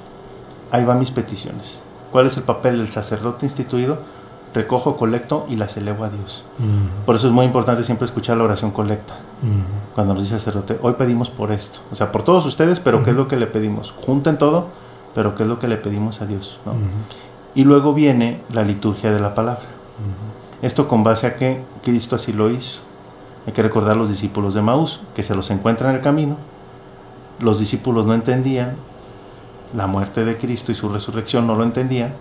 Ahí van mis peticiones. ¿Cuál es el papel del sacerdote instituido? Recojo, colecto y las elevo a Dios. Por eso es muy importante siempre escuchar la oración colecta. Cuando nos dice sacerdote, hoy pedimos por esto. O sea, por todos ustedes, pero. ¿qué es lo que le pedimos? Junten todo, pero ¿qué es lo que le pedimos a Dios? ¿no? Y luego viene la liturgia de la palabra. Esto con base a que Cristo así lo hizo. Hay que recordar a los discípulos de Maús, que se los encuentran en el camino. Los discípulos no entendían, la muerte de Cristo y su resurrección no lo entendían.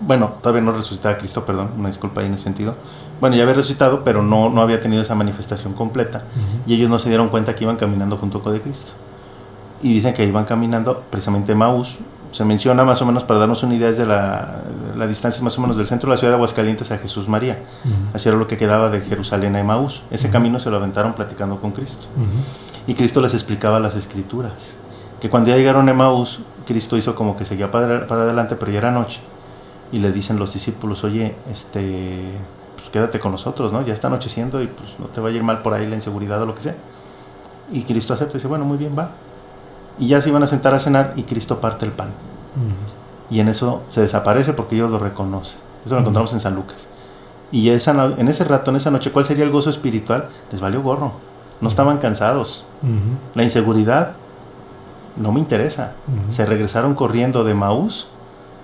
Bueno, todavía no resucitaba Cristo, perdón, una disculpa ahí en ese sentido. Bueno, ya había resucitado, pero no, no había tenido esa manifestación completa. Y ellos no se dieron cuenta que iban caminando junto con de Cristo. Y dicen que iban caminando precisamente Maús. Se menciona más o menos para darnos una idea de la, la distancia más o menos del centro de la ciudad de Aguascalientes a Jesús María. Uh-huh. Así era lo que quedaba de Jerusalén a Maús. Ese camino se lo aventaron platicando con Cristo. Y Cristo les explicaba las escrituras que cuando ya llegaron a Emmaus, Cristo hizo como que seguía para, para, adelante, pero ya era noche. Y le dicen los discípulos, oye, este, pues quédate con nosotros, ¿no? Ya está anocheciendo y pues no te va a ir mal por ahí la inseguridad o lo que sea. Y Cristo acepta y dice, bueno, muy bien, va. Y ya se iban a sentar a cenar y Cristo parte el pan. Y en eso se desaparece porque Dios lo reconoce. Eso lo encontramos en San Lucas. Y esa, en ese rato, en esa noche, ¿cuál sería el gozo espiritual? Les valió gorro. No estaban cansados. La inseguridad no me interesa. Se regresaron corriendo de Maús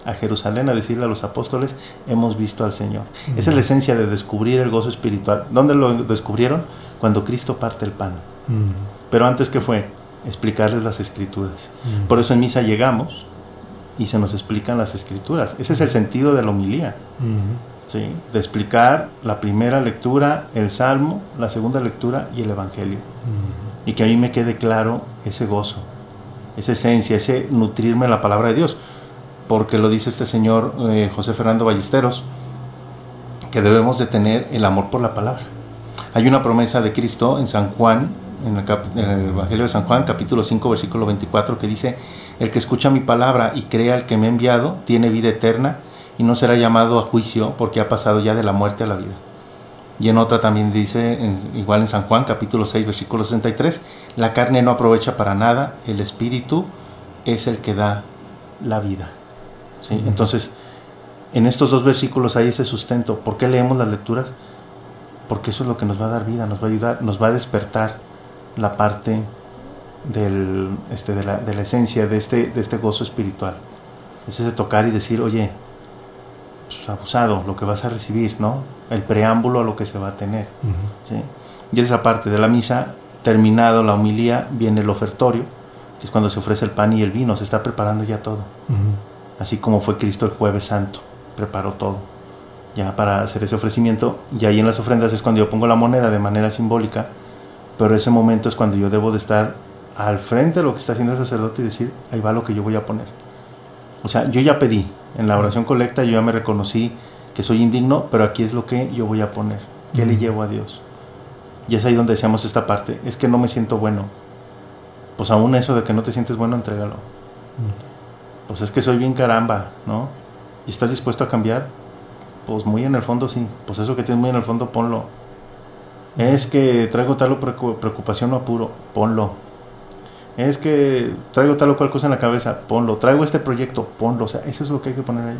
a Jerusalén a decirle a los apóstoles, hemos visto al Señor. Esa es la esencia de descubrir el gozo espiritual. ¿Dónde lo descubrieron? Cuando Cristo parte el pan. Pero antes que fue, explicarles las escrituras. Por eso en misa llegamos y se nos explican las escrituras. Ese es el sentido de la homilía. ¿sí? De explicar la primera lectura, el salmo, la segunda lectura y el evangelio. Y que a mí me quede claro ese gozo esa esencia, ese nutrirme la palabra de Dios. Porque lo dice este señor eh, José Fernando Ballesteros, que debemos de tener el amor por la palabra. Hay una promesa de Cristo en San Juan, en el, cap- en el Evangelio de San Juan, capítulo 5, versículo 24, que dice, el que escucha mi palabra y crea al que me ha enviado, tiene vida eterna y no será llamado a juicio porque ha pasado ya de la muerte a la vida. Y en otra también dice, igual en San Juan capítulo 6 versículo 63, la carne no aprovecha para nada, el espíritu es el que da la vida. ¿sí? Entonces, en estos dos versículos hay ese sustento. ¿Por qué leemos las lecturas? Porque eso es lo que nos va a dar vida, nos va a ayudar, nos va a despertar la parte del, este, de, la, de la esencia de este, de este gozo espiritual. Es ese tocar y decir, oye, pues, abusado lo que vas a recibir, ¿no? El preámbulo a lo que se va a tener. ¿sí? Y esa parte de la misa, terminado la humilía, viene el ofertorio, que es cuando se ofrece el pan y el vino, se está preparando ya todo. Así como fue Cristo el jueves santo, preparó todo ya para hacer ese ofrecimiento. Y ahí en las ofrendas es cuando yo pongo la moneda de manera simbólica, pero ese momento es cuando yo debo de estar al frente de lo que está haciendo el sacerdote y decir, ahí va lo que yo voy a poner. O sea, yo ya pedí, en la oración colecta yo ya me reconocí que soy indigno, pero aquí es lo que yo voy a poner. ¿Qué le llevo a Dios? Y es ahí donde decíamos esta parte, es que no me siento bueno. Pues aún eso de que no te sientes bueno, entrégalo. Pues es que soy bien caramba, ¿no? ¿Y estás dispuesto a cambiar? Pues muy en el fondo sí. Pues eso que tienes muy en el fondo, ponlo. Es que traigo tal preocupación o apuro, ponlo es que traigo tal o cual cosa en la cabeza, ponlo, traigo este proyecto, ponlo, o sea, eso es lo que hay que poner ahí.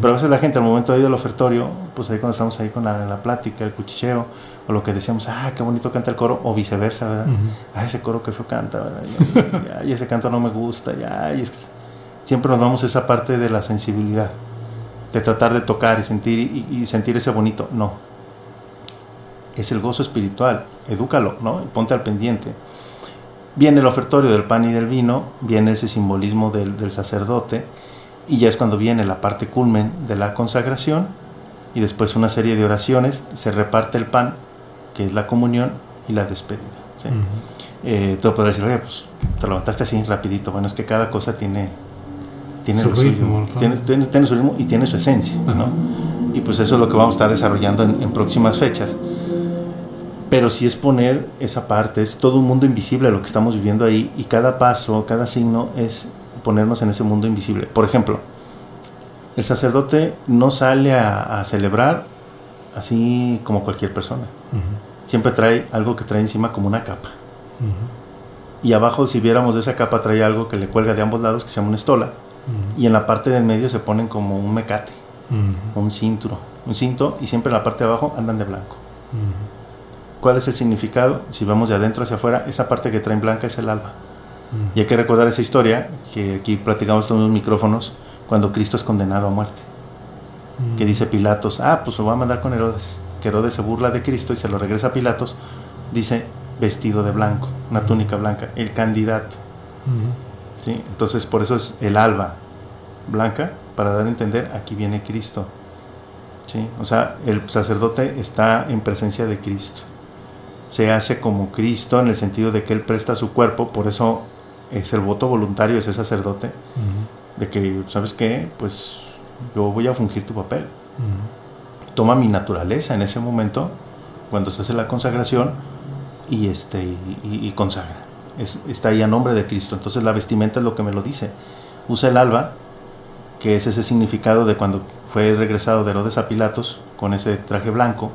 Pero a veces la gente al momento ahí del ofertorio, pues ahí cuando estamos ahí con la, plática, el cuchicheo, o lo que decíamos, ah, qué bonito canta el coro, o viceversa, ¿verdad? Ah, ese coro que feo canta, ¿verdad? Y, ese canto no me gusta, ya, y es que siempre nos vamos a esa parte de la sensibilidad, de tratar de tocar y sentir, y, sentir ese bonito, no. Es el gozo espiritual, edúcalo, ¿no? Y ponte al pendiente Viene el ofertorio del pan y del vino, viene ese simbolismo del, sacerdote, y ya es cuando viene la parte culmen de la consagración, y después una serie de oraciones, se reparte el pan, que es la comunión, y la despedida. ¿sí? Eh, tú podrás decir, oye, pues te levantaste así rapidito. Bueno, es que cada cosa tiene, tiene su ritmo, tiene, tiene, su ritmo y tiene su esencia, ¿no? Y pues eso es lo que vamos a estar desarrollando en próximas fechas pero sí es poner esa parte, es todo un mundo invisible lo que estamos viviendo ahí y cada paso, cada signo es ponernos en ese mundo invisible. Por ejemplo, el sacerdote no sale a, celebrar así como cualquier persona. Siempre trae algo que trae encima como una capa. Y abajo, si viéramos de esa capa, trae algo que le cuelga de ambos lados que se llama una estola. Y en la parte del medio se ponen como un mecate, un cinturón, un cinto, y siempre en la parte de abajo andan de blanco. ¿Cuál es el significado? Si vamos de adentro hacia afuera, esa parte que traen blanca es el alba. Y hay que recordar esa historia que aquí platicamos con los micrófonos cuando Cristo es condenado a muerte. Que dice Pilatos, ah, pues lo va a mandar con Herodes. Que Herodes se burla de Cristo y se lo regresa a Pilatos. Dice vestido de blanco, una túnica blanca, el candidato. ¿Sí? Entonces por eso es el alba blanca, para dar a entender, aquí viene Cristo. ¿Sí? O sea, el sacerdote está en presencia de Cristo se hace como Cristo en el sentido de que Él presta su cuerpo, por eso es el voto voluntario, ese sacerdote, de que, ¿sabes qué? Pues yo voy a fungir tu papel. Toma mi naturaleza en ese momento, cuando se hace la consagración, y, este, y, consagra. está ahí a nombre de Cristo. Entonces la vestimenta es lo que me lo dice. Usa el alba, que es ese significado de cuando fue regresado de Herodes a Pilatos con ese traje blanco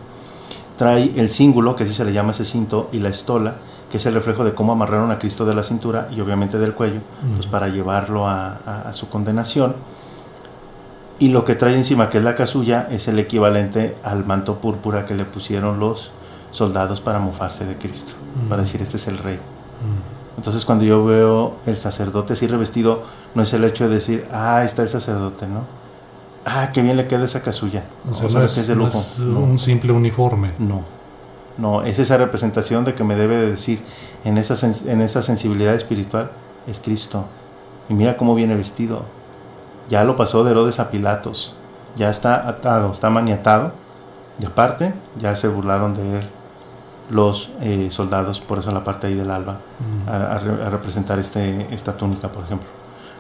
trae el cíngulo, que así se le llama ese cinto, y la estola, que es el reflejo de cómo amarraron a Cristo de la cintura y obviamente del cuello, pues para llevarlo a, su condenación. Y lo que trae encima, que es la casulla, es el equivalente al manto púrpura que le pusieron los soldados para mofarse de Cristo, para decir, este es el rey. Entonces cuando yo veo el sacerdote así revestido, no es el hecho de decir, ah, está el sacerdote, ¿no? Ah, qué bien le queda esa casulla. O sea, no, es, un simple uniforme. No, no, es esa representación de que me debe de decir en esa, en esa sensibilidad espiritual, es Cristo. Y mira cómo viene vestido. Ya lo pasó de Herodes a Pilatos. Ya está atado, está maniatado. Y aparte, ya se burlaron de él los eh, soldados, por eso la parte ahí del alba, mm. a, representar este, esta túnica, por ejemplo.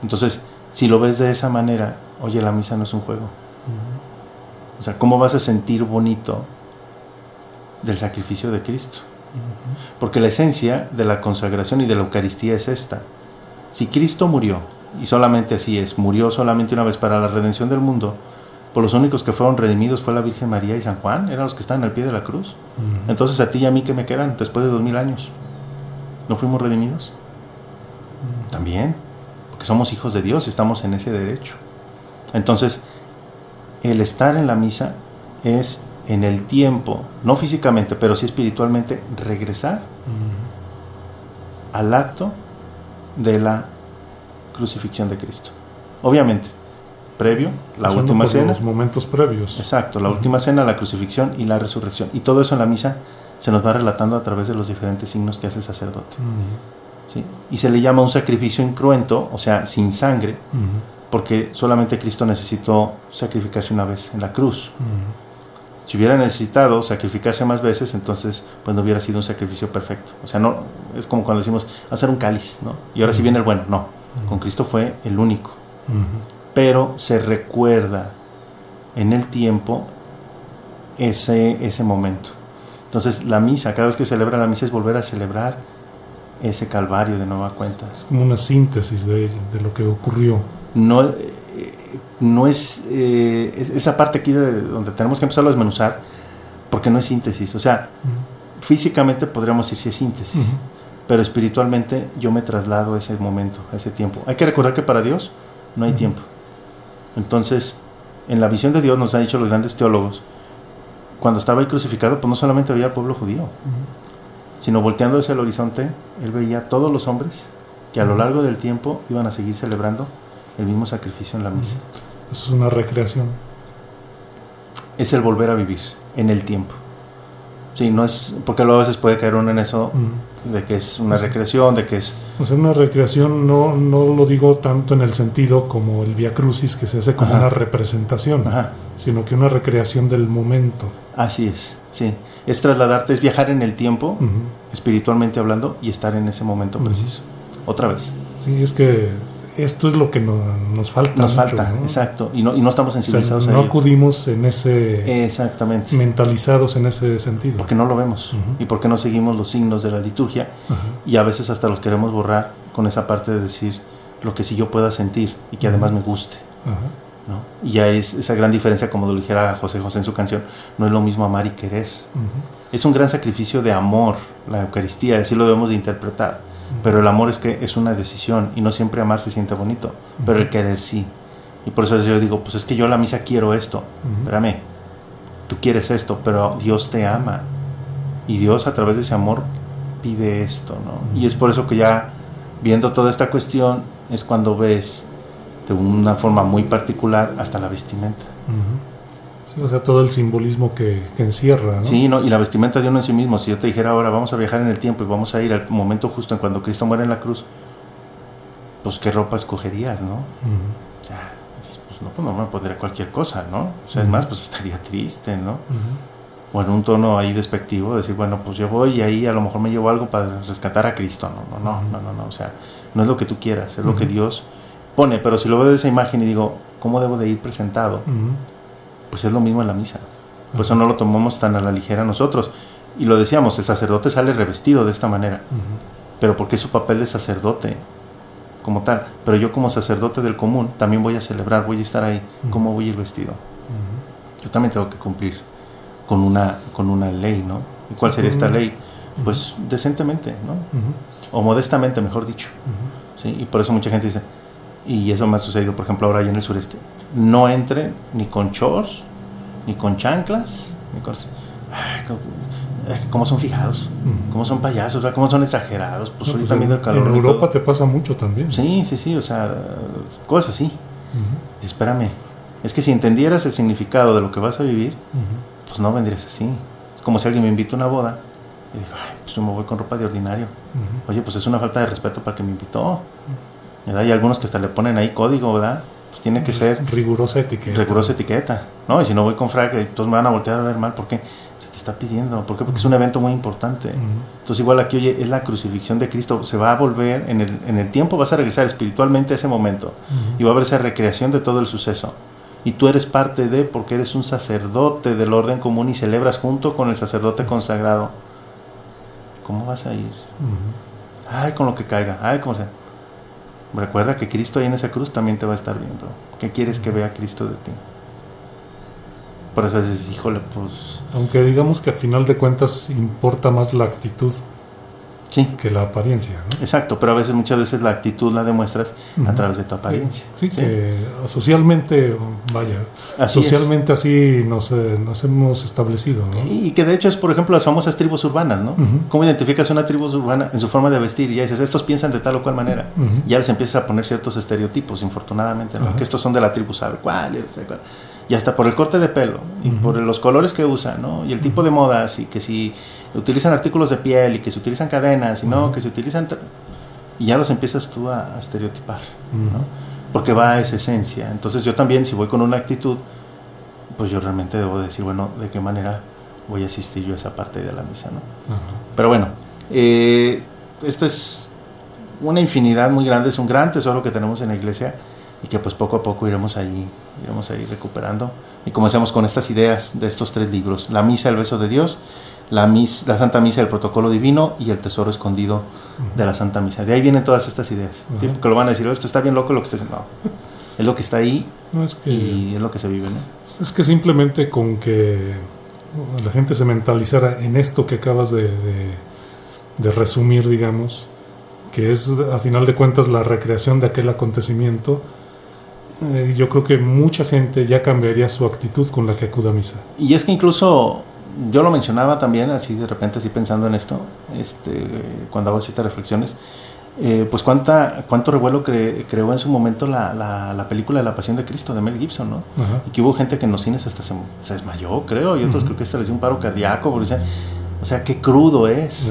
Entonces, si lo ves de esa manera, oye, la misa no es un juego. O sea, ¿cómo vas a sentir bonito del sacrificio de Cristo? Porque la esencia de la consagración y de la Eucaristía es esta. Si Cristo murió, y solamente así es, murió solamente una vez para la redención del mundo, Por los únicos que fueron redimidos fue la Virgen María y San Juan, eran los que estaban al pie de la cruz. Entonces a ti y a mí que me quedan después de dos mil años, ¿no fuimos redimidos? También, porque somos hijos de Dios, estamos en ese derecho. Entonces, el estar en la misa es en el tiempo, no físicamente, pero sí espiritualmente, regresar al acto de la crucifixión de Cristo. Obviamente, previo, la Pasando última cena. Los momentos previos. Exacto, la última cena, la crucifixión y la resurrección. Y todo eso en la misa se nos va relatando a través de los diferentes signos que hace el sacerdote. ¿Sí? Y se le llama un sacrificio incruento, o sea, sin sangre, porque solamente Cristo necesitó sacrificarse una vez en la cruz. Si hubiera necesitado sacrificarse más veces, entonces pues no hubiera sido un sacrificio perfecto. O sea, no es como cuando decimos hacer un cáliz, ¿no? Y ahora sí viene el bueno. No, con Cristo fue el único. Pero se recuerda en el tiempo ese, ese momento. Entonces la misa, cada vez que celebra la misa es volver a celebrar ese calvario de nueva cuenta. Es como una síntesis de, de lo que ocurrió. No, eh, no es, eh, es- esa parte aquí de donde tenemos que empezar a desmenuzar, porque no es síntesis. O sea, físicamente podríamos decir si es síntesis, pero espiritualmente yo me traslado a ese momento, a ese tiempo. Hay que recordar que para Dios no hay tiempo. Entonces, en la visión de Dios nos han dicho los grandes teólogos, cuando estaba ahí crucificado, pues no solamente veía al pueblo judío, sino volteando hacia el horizonte, él veía a todos los hombres que a lo largo del tiempo iban a seguir celebrando el mismo sacrificio en la misa. Eso es una recreación. Es el volver a vivir en el tiempo. Sí, no es, porque luego a veces puede caer uno en eso de que es una recreación, de que es O sea, una recreación no, no lo digo tanto en el sentido como el Via Crucis, que se hace como Ajá. una representación, Ajá. sino que una recreación del momento. Así es, sí. Es trasladarte, es viajar en el tiempo, espiritualmente hablando, y estar en ese momento preciso. Otra vez. Sí, es que esto es lo que no- nos falta. Nos mucho, falta, ¿no? exacto. Y no, y no estamos O sea, sensibilizados no a ello. acudimos en ese Exactamente. mentalizados en ese sentido. Porque no lo vemos. Y porque no seguimos los signos de la liturgia. Y a veces hasta los queremos borrar con esa parte de decir lo que sí yo pueda sentir y que además me guste. ¿No? Y ya es esa gran diferencia, como lo dijera José José en su canción, no es lo mismo amar y querer. Es un gran sacrificio de amor, la Eucaristía, así lo debemos de interpretar. Pero el amor es que es una decisión y no siempre amar se siente bonito, pero el querer sí. Y por eso yo digo, pues es que yo la misa quiero esto. Espérame, tú quieres esto, pero Dios te ama. Y Dios a través de ese amor pide esto, ¿no? Y es por eso que ya viendo toda esta cuestión es cuando ves de una forma muy particular hasta la vestimenta. Sí, o sea, todo el simbolismo que, que encierra, ¿no? Sí, ¿no? y la vestimenta de uno en sí mismo. Si yo te dijera ahora vamos a viajar en el tiempo y vamos a ir al momento justo en cuando Cristo muere en la cruz, pues qué ropa escogerías, ¿no? O sea, dices, pues no, pues no me pondría cualquier cosa, ¿no? O sea, es Ujú. más, pues estaría triste, ¿no? O en un tono ahí despectivo, decir, bueno, pues yo voy y ahí a lo mejor me llevo algo para rescatar a Cristo. No, no, no, no, no, no. O sea, no es lo que tú quieras, es lo que. Dios pone. Pero si lo veo de esa imagen y digo, ¿cómo debo de ir presentado? Pues es lo mismo en la misa. Por eso no lo tomamos tan a la ligera nosotros. Y lo decíamos, el sacerdote sale revestido de esta manera. Pero porque es su papel de sacerdote como tal. Pero yo como sacerdote del común también voy a celebrar, voy a estar ahí. ¿Cómo voy a ir vestido? Yo también tengo que cumplir con una, con una ley, ¿no? ¿Y cuál sería esta ley? Pues decentemente, ¿no? O modestamente, mejor dicho. ¿sí? Y por eso mucha gente dice, y eso me ha sucedido, por ejemplo, ahora allá en el sureste, no entre ni con shorts, ni con chanclas, ni con... Ay, como, ay, cómo son fijados, cómo son payasos, cómo son exagerados, pues No, ahorita pues, el en, calor. en Europa te pasa mucho también. Sí, sí, sí, o sea, cosas así. Ujú. Y espérame, es que si entendieras el significado de lo que vas a vivir, pues no vendrías así. Es como si alguien me invita a una boda y digo, ay, pues yo me voy con ropa de ordinario. Oye, pues es una falta de respeto para que me invitó. ¿Verdad? Y algunos que hasta le ponen ahí código, ¿verdad? Pues tiene que ser Rigurosa etiqueta. rigurosa etiqueta, ¿no? Y si no voy con frac, todos me van a voltear a ver mal, ¿por qué? Se te está pidiendo, ¿por qué? Porque es un evento muy importante. Entonces igual aquí, oye, es la crucifixión de Cristo, se va a volver, en el, en el tiempo vas a regresar espiritualmente a ese momento y va a haber esa recreación de todo el suceso. Y tú eres parte de, porque eres un sacerdote del orden común y celebras junto con el sacerdote consagrado. ¿Cómo vas a ir? Ay, con lo que caiga, ay, como sea. Recuerda que Cristo ahí en esa cruz también te va a estar viendo. ¿Qué quieres que vea Cristo de ti? Por eso dices, híjole, pues... Aunque digamos que a final de cuentas importa más la actitud Sí, que la apariencia, ¿no? exacto, pero a veces, muchas veces la actitud la demuestras a través de tu apariencia. Sí, que socialmente, vaya, Así es. socialmente así nos, eh, nos hemos establecido, ¿no? Y que de hecho es, por ejemplo, las famosas tribus urbanas, ¿no? ¿Cómo identificas una tribu urbana en su forma de vestir? Y ya dices, estos piensan de tal o cual manera. Ujú. Ya les empiezas a poner ciertos estereotipos, infortunadamente, ¿no? Que estos son de la tribu, sabe cuál, y sabe cuál. Y hasta por el corte de pelo, y por los colores que usan, ¿no? Y el tipo de modas, y que si utilizan artículos de piel, y que se utilizan cadenas, y no, Ujú. que se utilizan... Y ya los empiezas tú a, a estereotipar, ¿no? Ujú. Porque va a esa esencia. Entonces yo también, si voy con una actitud, pues yo realmente debo decir, bueno, ¿de qué manera voy a asistir yo a esa parte de la misa, ¿no? Ajá. Pero bueno, eh, esto es una infinidad muy grande, es un gran tesoro que tenemos en la iglesia y que pues poco a poco iremos ahí, iremos ahí recuperando. Y comencemos con estas ideas de estos tres libros, la misa, el beso de Dios, la, mis, la Santa Misa, el protocolo divino y el tesoro escondido de la Santa Misa. De ahí vienen todas estas ideas, ¿sí? Ujú. porque lo van a decir, "Oh, esto está bien loco lo que está diciendo. No, es lo que está ahí No, es que, y es lo que se vive, ¿no? es que simplemente con que la gente se mentalizara en esto que acabas de, de- de resumir, digamos, que es a final de cuentas la recreación de aquel acontecimiento, eh, yo creo que mucha gente ya cambiaría su actitud con la que acude a misa. Y es que incluso yo lo mencionaba también, así de repente, así pensando en esto, este, cuando hago estas reflexiones, eh, pues cuánta, cuánto revuelo cre- creó en su momento la, la, la película de La Pasión de Cristo de Mel Gibson, ¿no? Ajá. Y que hubo gente que en los cines hasta se, se desmayó, creo, y otros creo que hasta les dio un paro cardíaco, porque o sea, qué crudo es.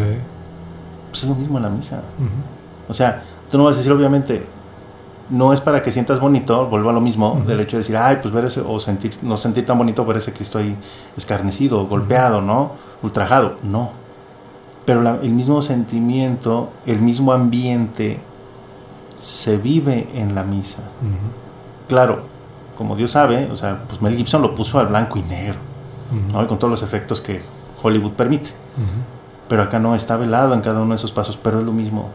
Pues es lo mismo en la misa. O sea, tú no vas a decir, obviamente, no es para que sientas bonito, vuelvo a lo mismo, del hecho de decir, ay, pues ver ese, o sentir, no sentir tan bonito ver ese Cristo ahí escarnecido, golpeado, ¿no? Ultrajado. No. Pero la- el mismo sentimiento, el mismo ambiente se vive en la misa. Claro, como Dios sabe, o sea, pues Mel Gibson lo puso al blanco y negro. ¿no? Y con todos los efectos que Hollywood permite. Pero acá no está velado en cada uno de esos pasos, pero es lo mismo.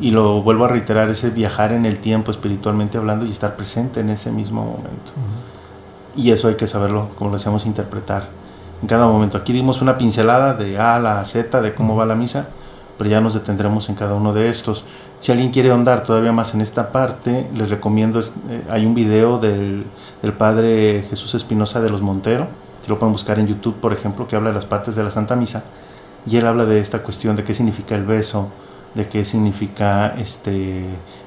Y lo vuelvo a reiterar, ese viajar en el tiempo espiritualmente hablando y estar presente en ese mismo momento. Y eso hay que saberlo, como lo decíamos, interpretar en cada momento. Aquí dimos una pincelada de A a la Z de cómo va la misa, pero ya nos detendremos en cada uno de estos. Si alguien quiere ahondar todavía más en esta parte, les recomiendo, es- eh, hay un video del, del padre Jesús Espinosa de los Montero, que lo pueden buscar en YouTube, por ejemplo, que habla de las partes de la Santa Misa, y él habla de esta cuestión de qué significa el beso, de qué significa este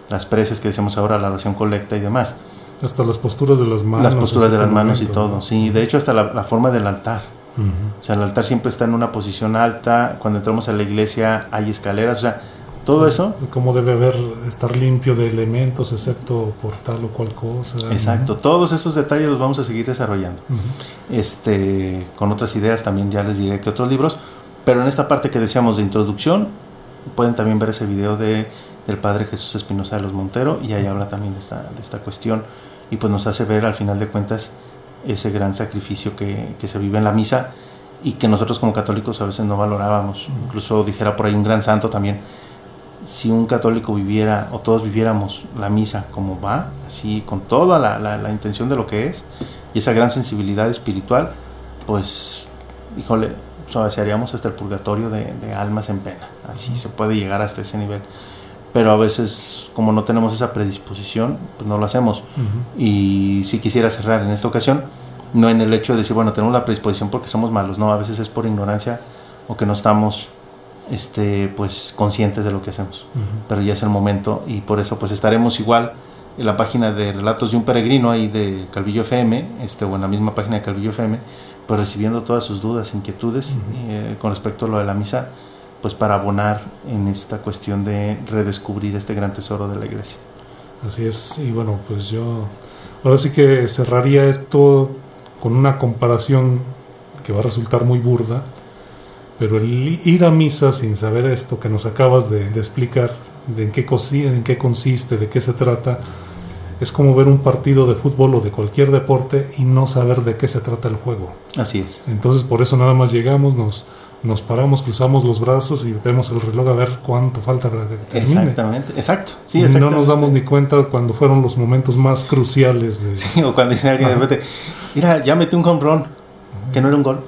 las preces que decíamos ahora, la oración colecta y demás Hasta las posturas de las manos. las posturas de las manos y todo. ¿no? Sí, de hecho hasta la, la forma del altar. Ujú. O sea, el altar siempre está en una posición alta. Cuando entramos a la iglesia hay escaleras. O sea, todo eso. Cómo debe haber, estar limpio de elementos, excepto por tal o cual cosa. ¿no? Exacto. Todos esos detalles los vamos a seguir desarrollando. Ujú. Este, con otras ideas también ya les diré que otros libros. Pero en esta parte que decíamos de introducción, pueden también ver ese video de, del padre Jesús Espinosa de los Montero y ahí habla también de esta, de esta cuestión y pues nos hace ver al final de cuentas ese gran sacrificio que, que se vive en la misa y que nosotros como católicos a veces no valorábamos. Incluso dijera por ahí un gran santo también, si un católico viviera o todos viviéramos la misa como va, así con toda la, la- la intención de lo que es y esa gran sensibilidad espiritual, pues, híjole, suaveciaríamos hasta el purgatorio de, de almas en pena. Así se puede llegar hasta ese nivel. Pero a veces, como no tenemos esa predisposición, pues no lo hacemos. Ujú. Y si quisiera cerrar en esta ocasión, no en el hecho de decir, bueno, tenemos la predisposición porque somos malos, no, a veces es por ignorancia o que no estamos este, pues, conscientes de lo que hacemos. Ujú. Pero ya es el momento y por eso pues estaremos igual en la página de Relatos de un Peregrino ahí de Calvillo FM, este, o en la misma página de Calvillo FM, pues recibiendo todas sus dudas, inquietudes eh, con respecto a lo de la misa, pues para abonar en esta cuestión de redescubrir este gran tesoro de la iglesia. Así es, y bueno, pues yo ahora sí que cerraría esto con una comparación que va a resultar muy burda, pero el ir a misa sin saber esto que nos acabas de, de explicar, de en qué, en qué consiste, de qué se trata, es como ver un partido de fútbol o de cualquier deporte y no saber de qué se trata el juego. Así es. Entonces por eso nada más llegamos, nos nos paramos, cruzamos los brazos y vemos el reloj a ver cuánto falta para que termine. Exactamente, exacto. Sí, Y no nos damos ni cuenta cuando fueron los momentos más cruciales de... Sí, o cuando dice alguien de repente, mira, ya metí un home run, que no era un gol.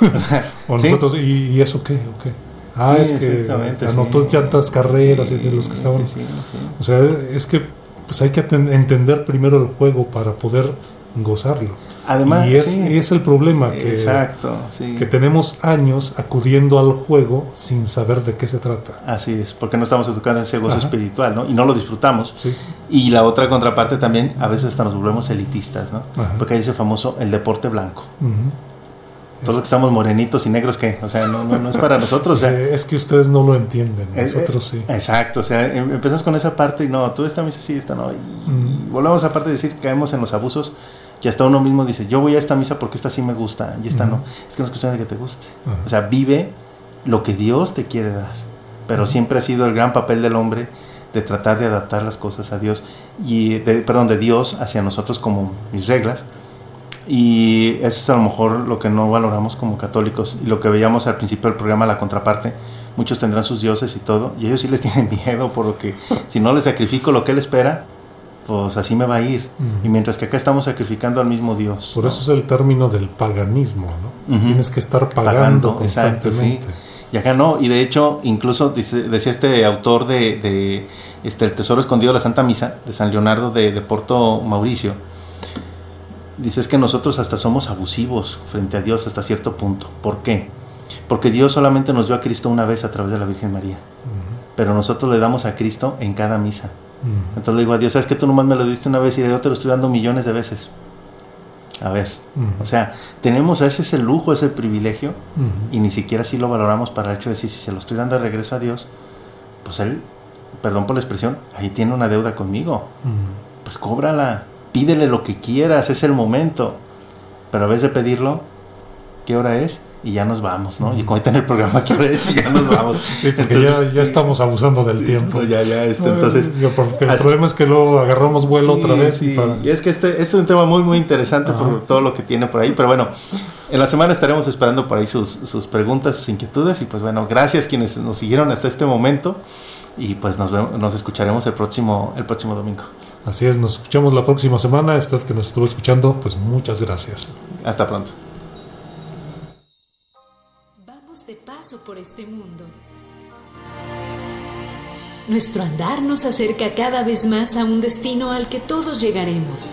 [laughs] o sea, O ¿sí? nosotros, ¿y, y eso qué? ¿O qué? Ah, Sí, es que anotó tantas carreras y de los que estaban... sí, sí, sí. O sea, es que pues hay que entender primero el juego para poder gozarlo. Además, y es, sí. es el problema que, Exacto, sí. que tenemos años acudiendo al juego sin saber de qué se trata. Así es, porque no estamos educando ese gozo Ajá. espiritual, ¿no? Y no lo disfrutamos. Sí, Y la otra contraparte también, a veces hasta nos volvemos elitistas, ¿no? Ajá. Porque hay ese famoso, el deporte blanco. Todos los que estamos morenitos y negros, ¿qué? O sea, no, no, no es para nosotros. O sea, [laughs] es que ustedes no lo entienden, Eh, nosotros eh, sí. Exacto, o sea, em- empezamos con esa parte y no, tú esta misa sí, esta no. Y Mm. volvemos a parte de decir que caemos en los abusos que hasta uno mismo dice, yo voy a esta misa porque esta sí me gusta y esta no. Es que no es cuestión de que te guste. O sea, vive lo que Dios te quiere dar. Pero siempre ha sido el gran papel del hombre de tratar de adaptar las cosas a Dios y de, perdón, de Dios hacia nosotros como mis reglas. Y eso es a lo mejor lo que no valoramos como católicos y lo que veíamos al principio del programa, la contraparte. Muchos tendrán sus dioses y todo, y ellos sí les [laughs] tienen miedo por lo que si no les sacrifico lo que él espera, pues así me va a ir. Y mientras que acá estamos sacrificando al mismo Dios. Por ¿no? eso es el término del paganismo, ¿no? Tienes que estar pagando, exacto, sí. constantemente. Y acá no, y de hecho, incluso dice- decía este autor de, de, este, El Tesoro Escondido de la Santa Misa, de San Leonardo de, de Porto Mauricio, dice es que nosotros hasta somos abusivos frente a Dios hasta cierto punto. ¿Por qué? Porque Dios solamente nos dio a Cristo una vez a través de la Virgen María, pero nosotros le damos a Cristo en cada misa. Entonces le digo a Dios, ¿sabes que tú nomás me lo diste una vez y yo te lo estoy dando millones de veces? A ver, o sea, tenemos ese es el lujo, ese privilegio, y ni siquiera así lo valoramos para el hecho de decir, si se lo estoy dando de regreso a Dios, pues él, perdón por la expresión, ahí tiene una deuda conmigo, pues cóbrala, pídele lo que quieras, es el momento, pero a vez de pedirlo, ¿qué hora es? Y ya nos vamos, ¿no? Y como ahorita en el programa, ¿qué hora es? Y ya nos [laughs] vamos. Sí, porque ya, ya estamos abusando del tiempo. Ya, ya, este, entonces... Porque el así- problema es que luego agarramos vuelo Sí, otra vez y para... Y es que este, este es un tema muy, muy interesante Ajá. por todo lo que tiene por ahí. Pero bueno, en la semana estaremos esperando por ahí sus, sus preguntas, sus inquietudes. Y pues bueno, gracias quienes nos siguieron hasta este momento. Y pues nos, vemos- nos escucharemos el próximo, el próximo domingo. Así es, nos escuchamos la próxima semana. Usted que nos estuvo escuchando, pues muchas gracias. Hasta pronto. Vamos de paso por este mundo. Nuestro andar nos acerca cada vez más a un destino al que todos llegaremos.